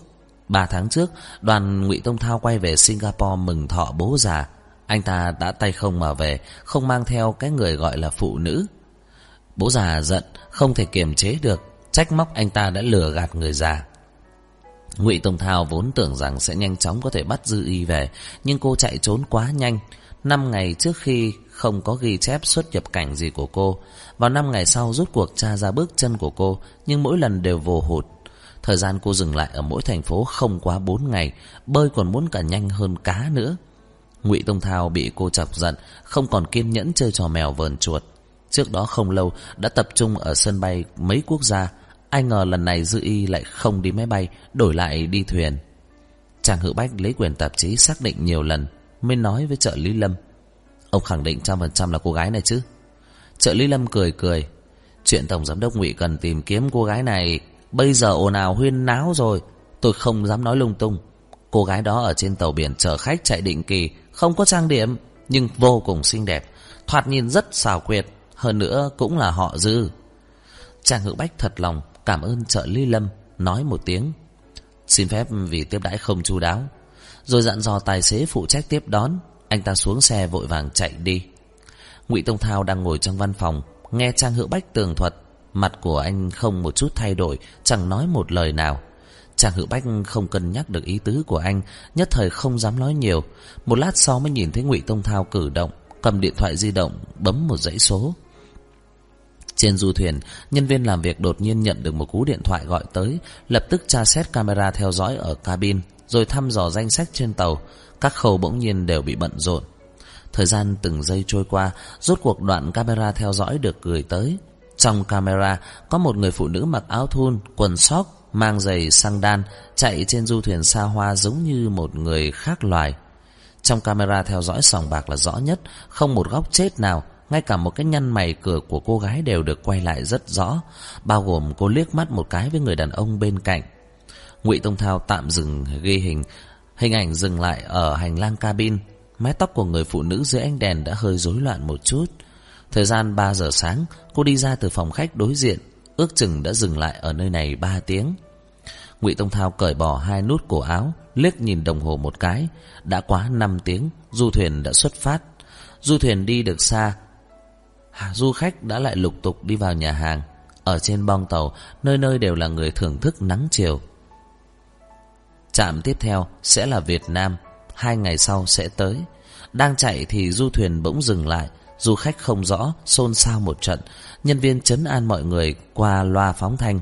Ba tháng trước, Đoàn ngụy Tông Thao quay về Singapore mừng thọ bố già. Anh ta đã tay không mà về, Không mang theo cái người gọi là phụ nữ. Bố già giận, Không thể kiềm chế được. Trách móc anh ta đã lừa gạt người già. Ngụy Tông Thao vốn tưởng rằng Sẽ nhanh chóng có thể bắt Dư Y về Nhưng cô chạy trốn quá nhanh. Năm ngày trước khi không có ghi chép xuất nhập cảnh gì của cô Vào năm ngày sau rút cuộc tra ra bước chân của cô Nhưng mỗi lần đều vồ hụt. Thời gian cô dừng lại ở mỗi thành phố không quá bốn ngày Bơi còn muốn cả nhanh hơn cá nữa. Ngụy Tông Thao bị cô chọc giận, không còn kiên nhẫn chơi trò mèo vờn chuột. Trước đó không lâu đã tập trung ở sân bay mấy quốc gia, ai ngờ lần này Dư Y lại không đi máy bay, đổi lại đi thuyền. Chàng Hữu Bách lấy quyền tạp chí xác định nhiều lần, mới nói với trợ lý Lâm. Ông khẳng định trăm phần trăm là cô gái này chứ? Trợ lý Lâm cười cười. Chuyện Tổng Giám đốc ngụy cần tìm kiếm cô gái này, bây giờ ồn ào huyên náo rồi, tôi không dám nói lung tung. Cô gái đó ở trên tàu biển chở khách chạy định kỳ Không có trang điểm Nhưng vô cùng xinh đẹp Thoạt nhìn rất xào quyệt Hơn nữa cũng là họ dư Chàng Hữu Bách thật lòng Cảm ơn trợ Ly Lâm, Nói một tiếng. Xin phép vì tiếp đãi không chu đáo. Rồi dặn dò tài xế phụ trách tiếp đón. Anh ta xuống xe vội vàng chạy đi. Ngụy Tông Thao đang ngồi trong văn phòng, Nghe Trang Hữu Bách tường thuật. Mặt của anh không một chút thay đổi, Chẳng nói một lời nào. Trang Hữu Bách không cân nhắc được ý tứ của anh, Nhất thời không dám nói nhiều. Một lát sau mới nhìn thấy ngụy Tông Thao cử động, Cầm điện thoại di động, Bấm một dãy số trên du thuyền, nhân viên làm việc đột nhiên nhận được một cú điện thoại gọi tới, lập tức tra xét camera theo dõi ở cabin, rồi thăm dò danh sách trên tàu. Các khâu bỗng nhiên đều bị bận rộn. Thời gian từng giây trôi qua, rốt cuộc đoạn camera theo dõi được gửi tới. Trong camera có một người phụ nữ mặc áo thun, quần sóc, mang giày sang đan, chạy trên du thuyền xa hoa giống như một người khác loài. Trong camera theo dõi sòng bạc là rõ nhất, không một góc chết nào, ngay cả một cái nhăn mày cửa của cô gái đều được quay lại rất rõ, bao gồm cô liếc mắt một cái với người đàn ông bên cạnh. Ngụy Tông Thao tạm dừng ghi hình, hình ảnh dừng lại ở hành lang cabin. Mái tóc của người phụ nữ dưới ánh đèn đã hơi rối loạn một chút. Thời gian 3 giờ sáng, cô đi ra từ phòng khách đối diện, ước chừng đã dừng lại ở nơi này 3 tiếng. Ngụy Tông Thao cởi bỏ hai nút cổ áo, liếc nhìn đồng hồ một cái, đã quá 5 tiếng, du thuyền đã xuất phát. Du thuyền đi được xa, du khách đã lại lục tục đi vào nhà hàng. Ở trên bong tàu, nơi nơi đều là người thưởng thức nắng chiều. Trạm tiếp theo sẽ là Việt Nam, hai ngày sau sẽ tới. Đang chạy thì du thuyền bỗng dừng lại, du khách không rõ, xôn xao một trận, nhân viên chấn an mọi người qua loa phóng thanh.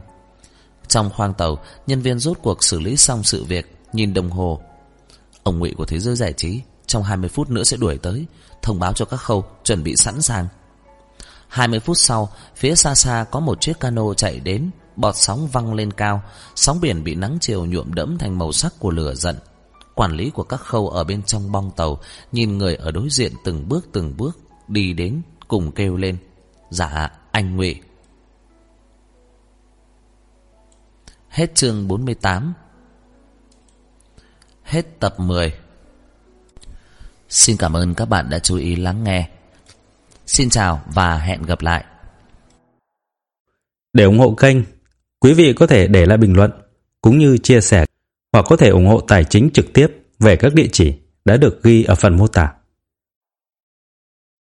Trong khoang tàu, nhân viên rốt cuộc xử lý xong sự việc, nhìn đồng hồ. Ông ngụy của Thế giới giải trí, trong 20 phút nữa sẽ đuổi tới, thông báo cho các khâu, chuẩn bị sẵn sàng. 20 phút sau, phía xa xa có một chiếc cano chạy đến, bọt sóng văng lên cao, sóng biển bị nắng chiều nhuộm đẫm thành màu sắc của lửa giận. Quản lý của các khâu ở bên trong bong tàu, nhìn người ở đối diện từng bước từng bước, đi đến, cùng kêu lên. Dạ, anh Ngụy. Hết chương 48 Hết tập 10 Xin cảm ơn các bạn đã chú ý lắng nghe. Xin chào và hẹn gặp lại. Để ủng hộ kênh, quý vị có thể để lại bình luận cũng như chia sẻ hoặc có thể ủng hộ tài chính trực tiếp về các địa chỉ đã được ghi ở phần mô tả.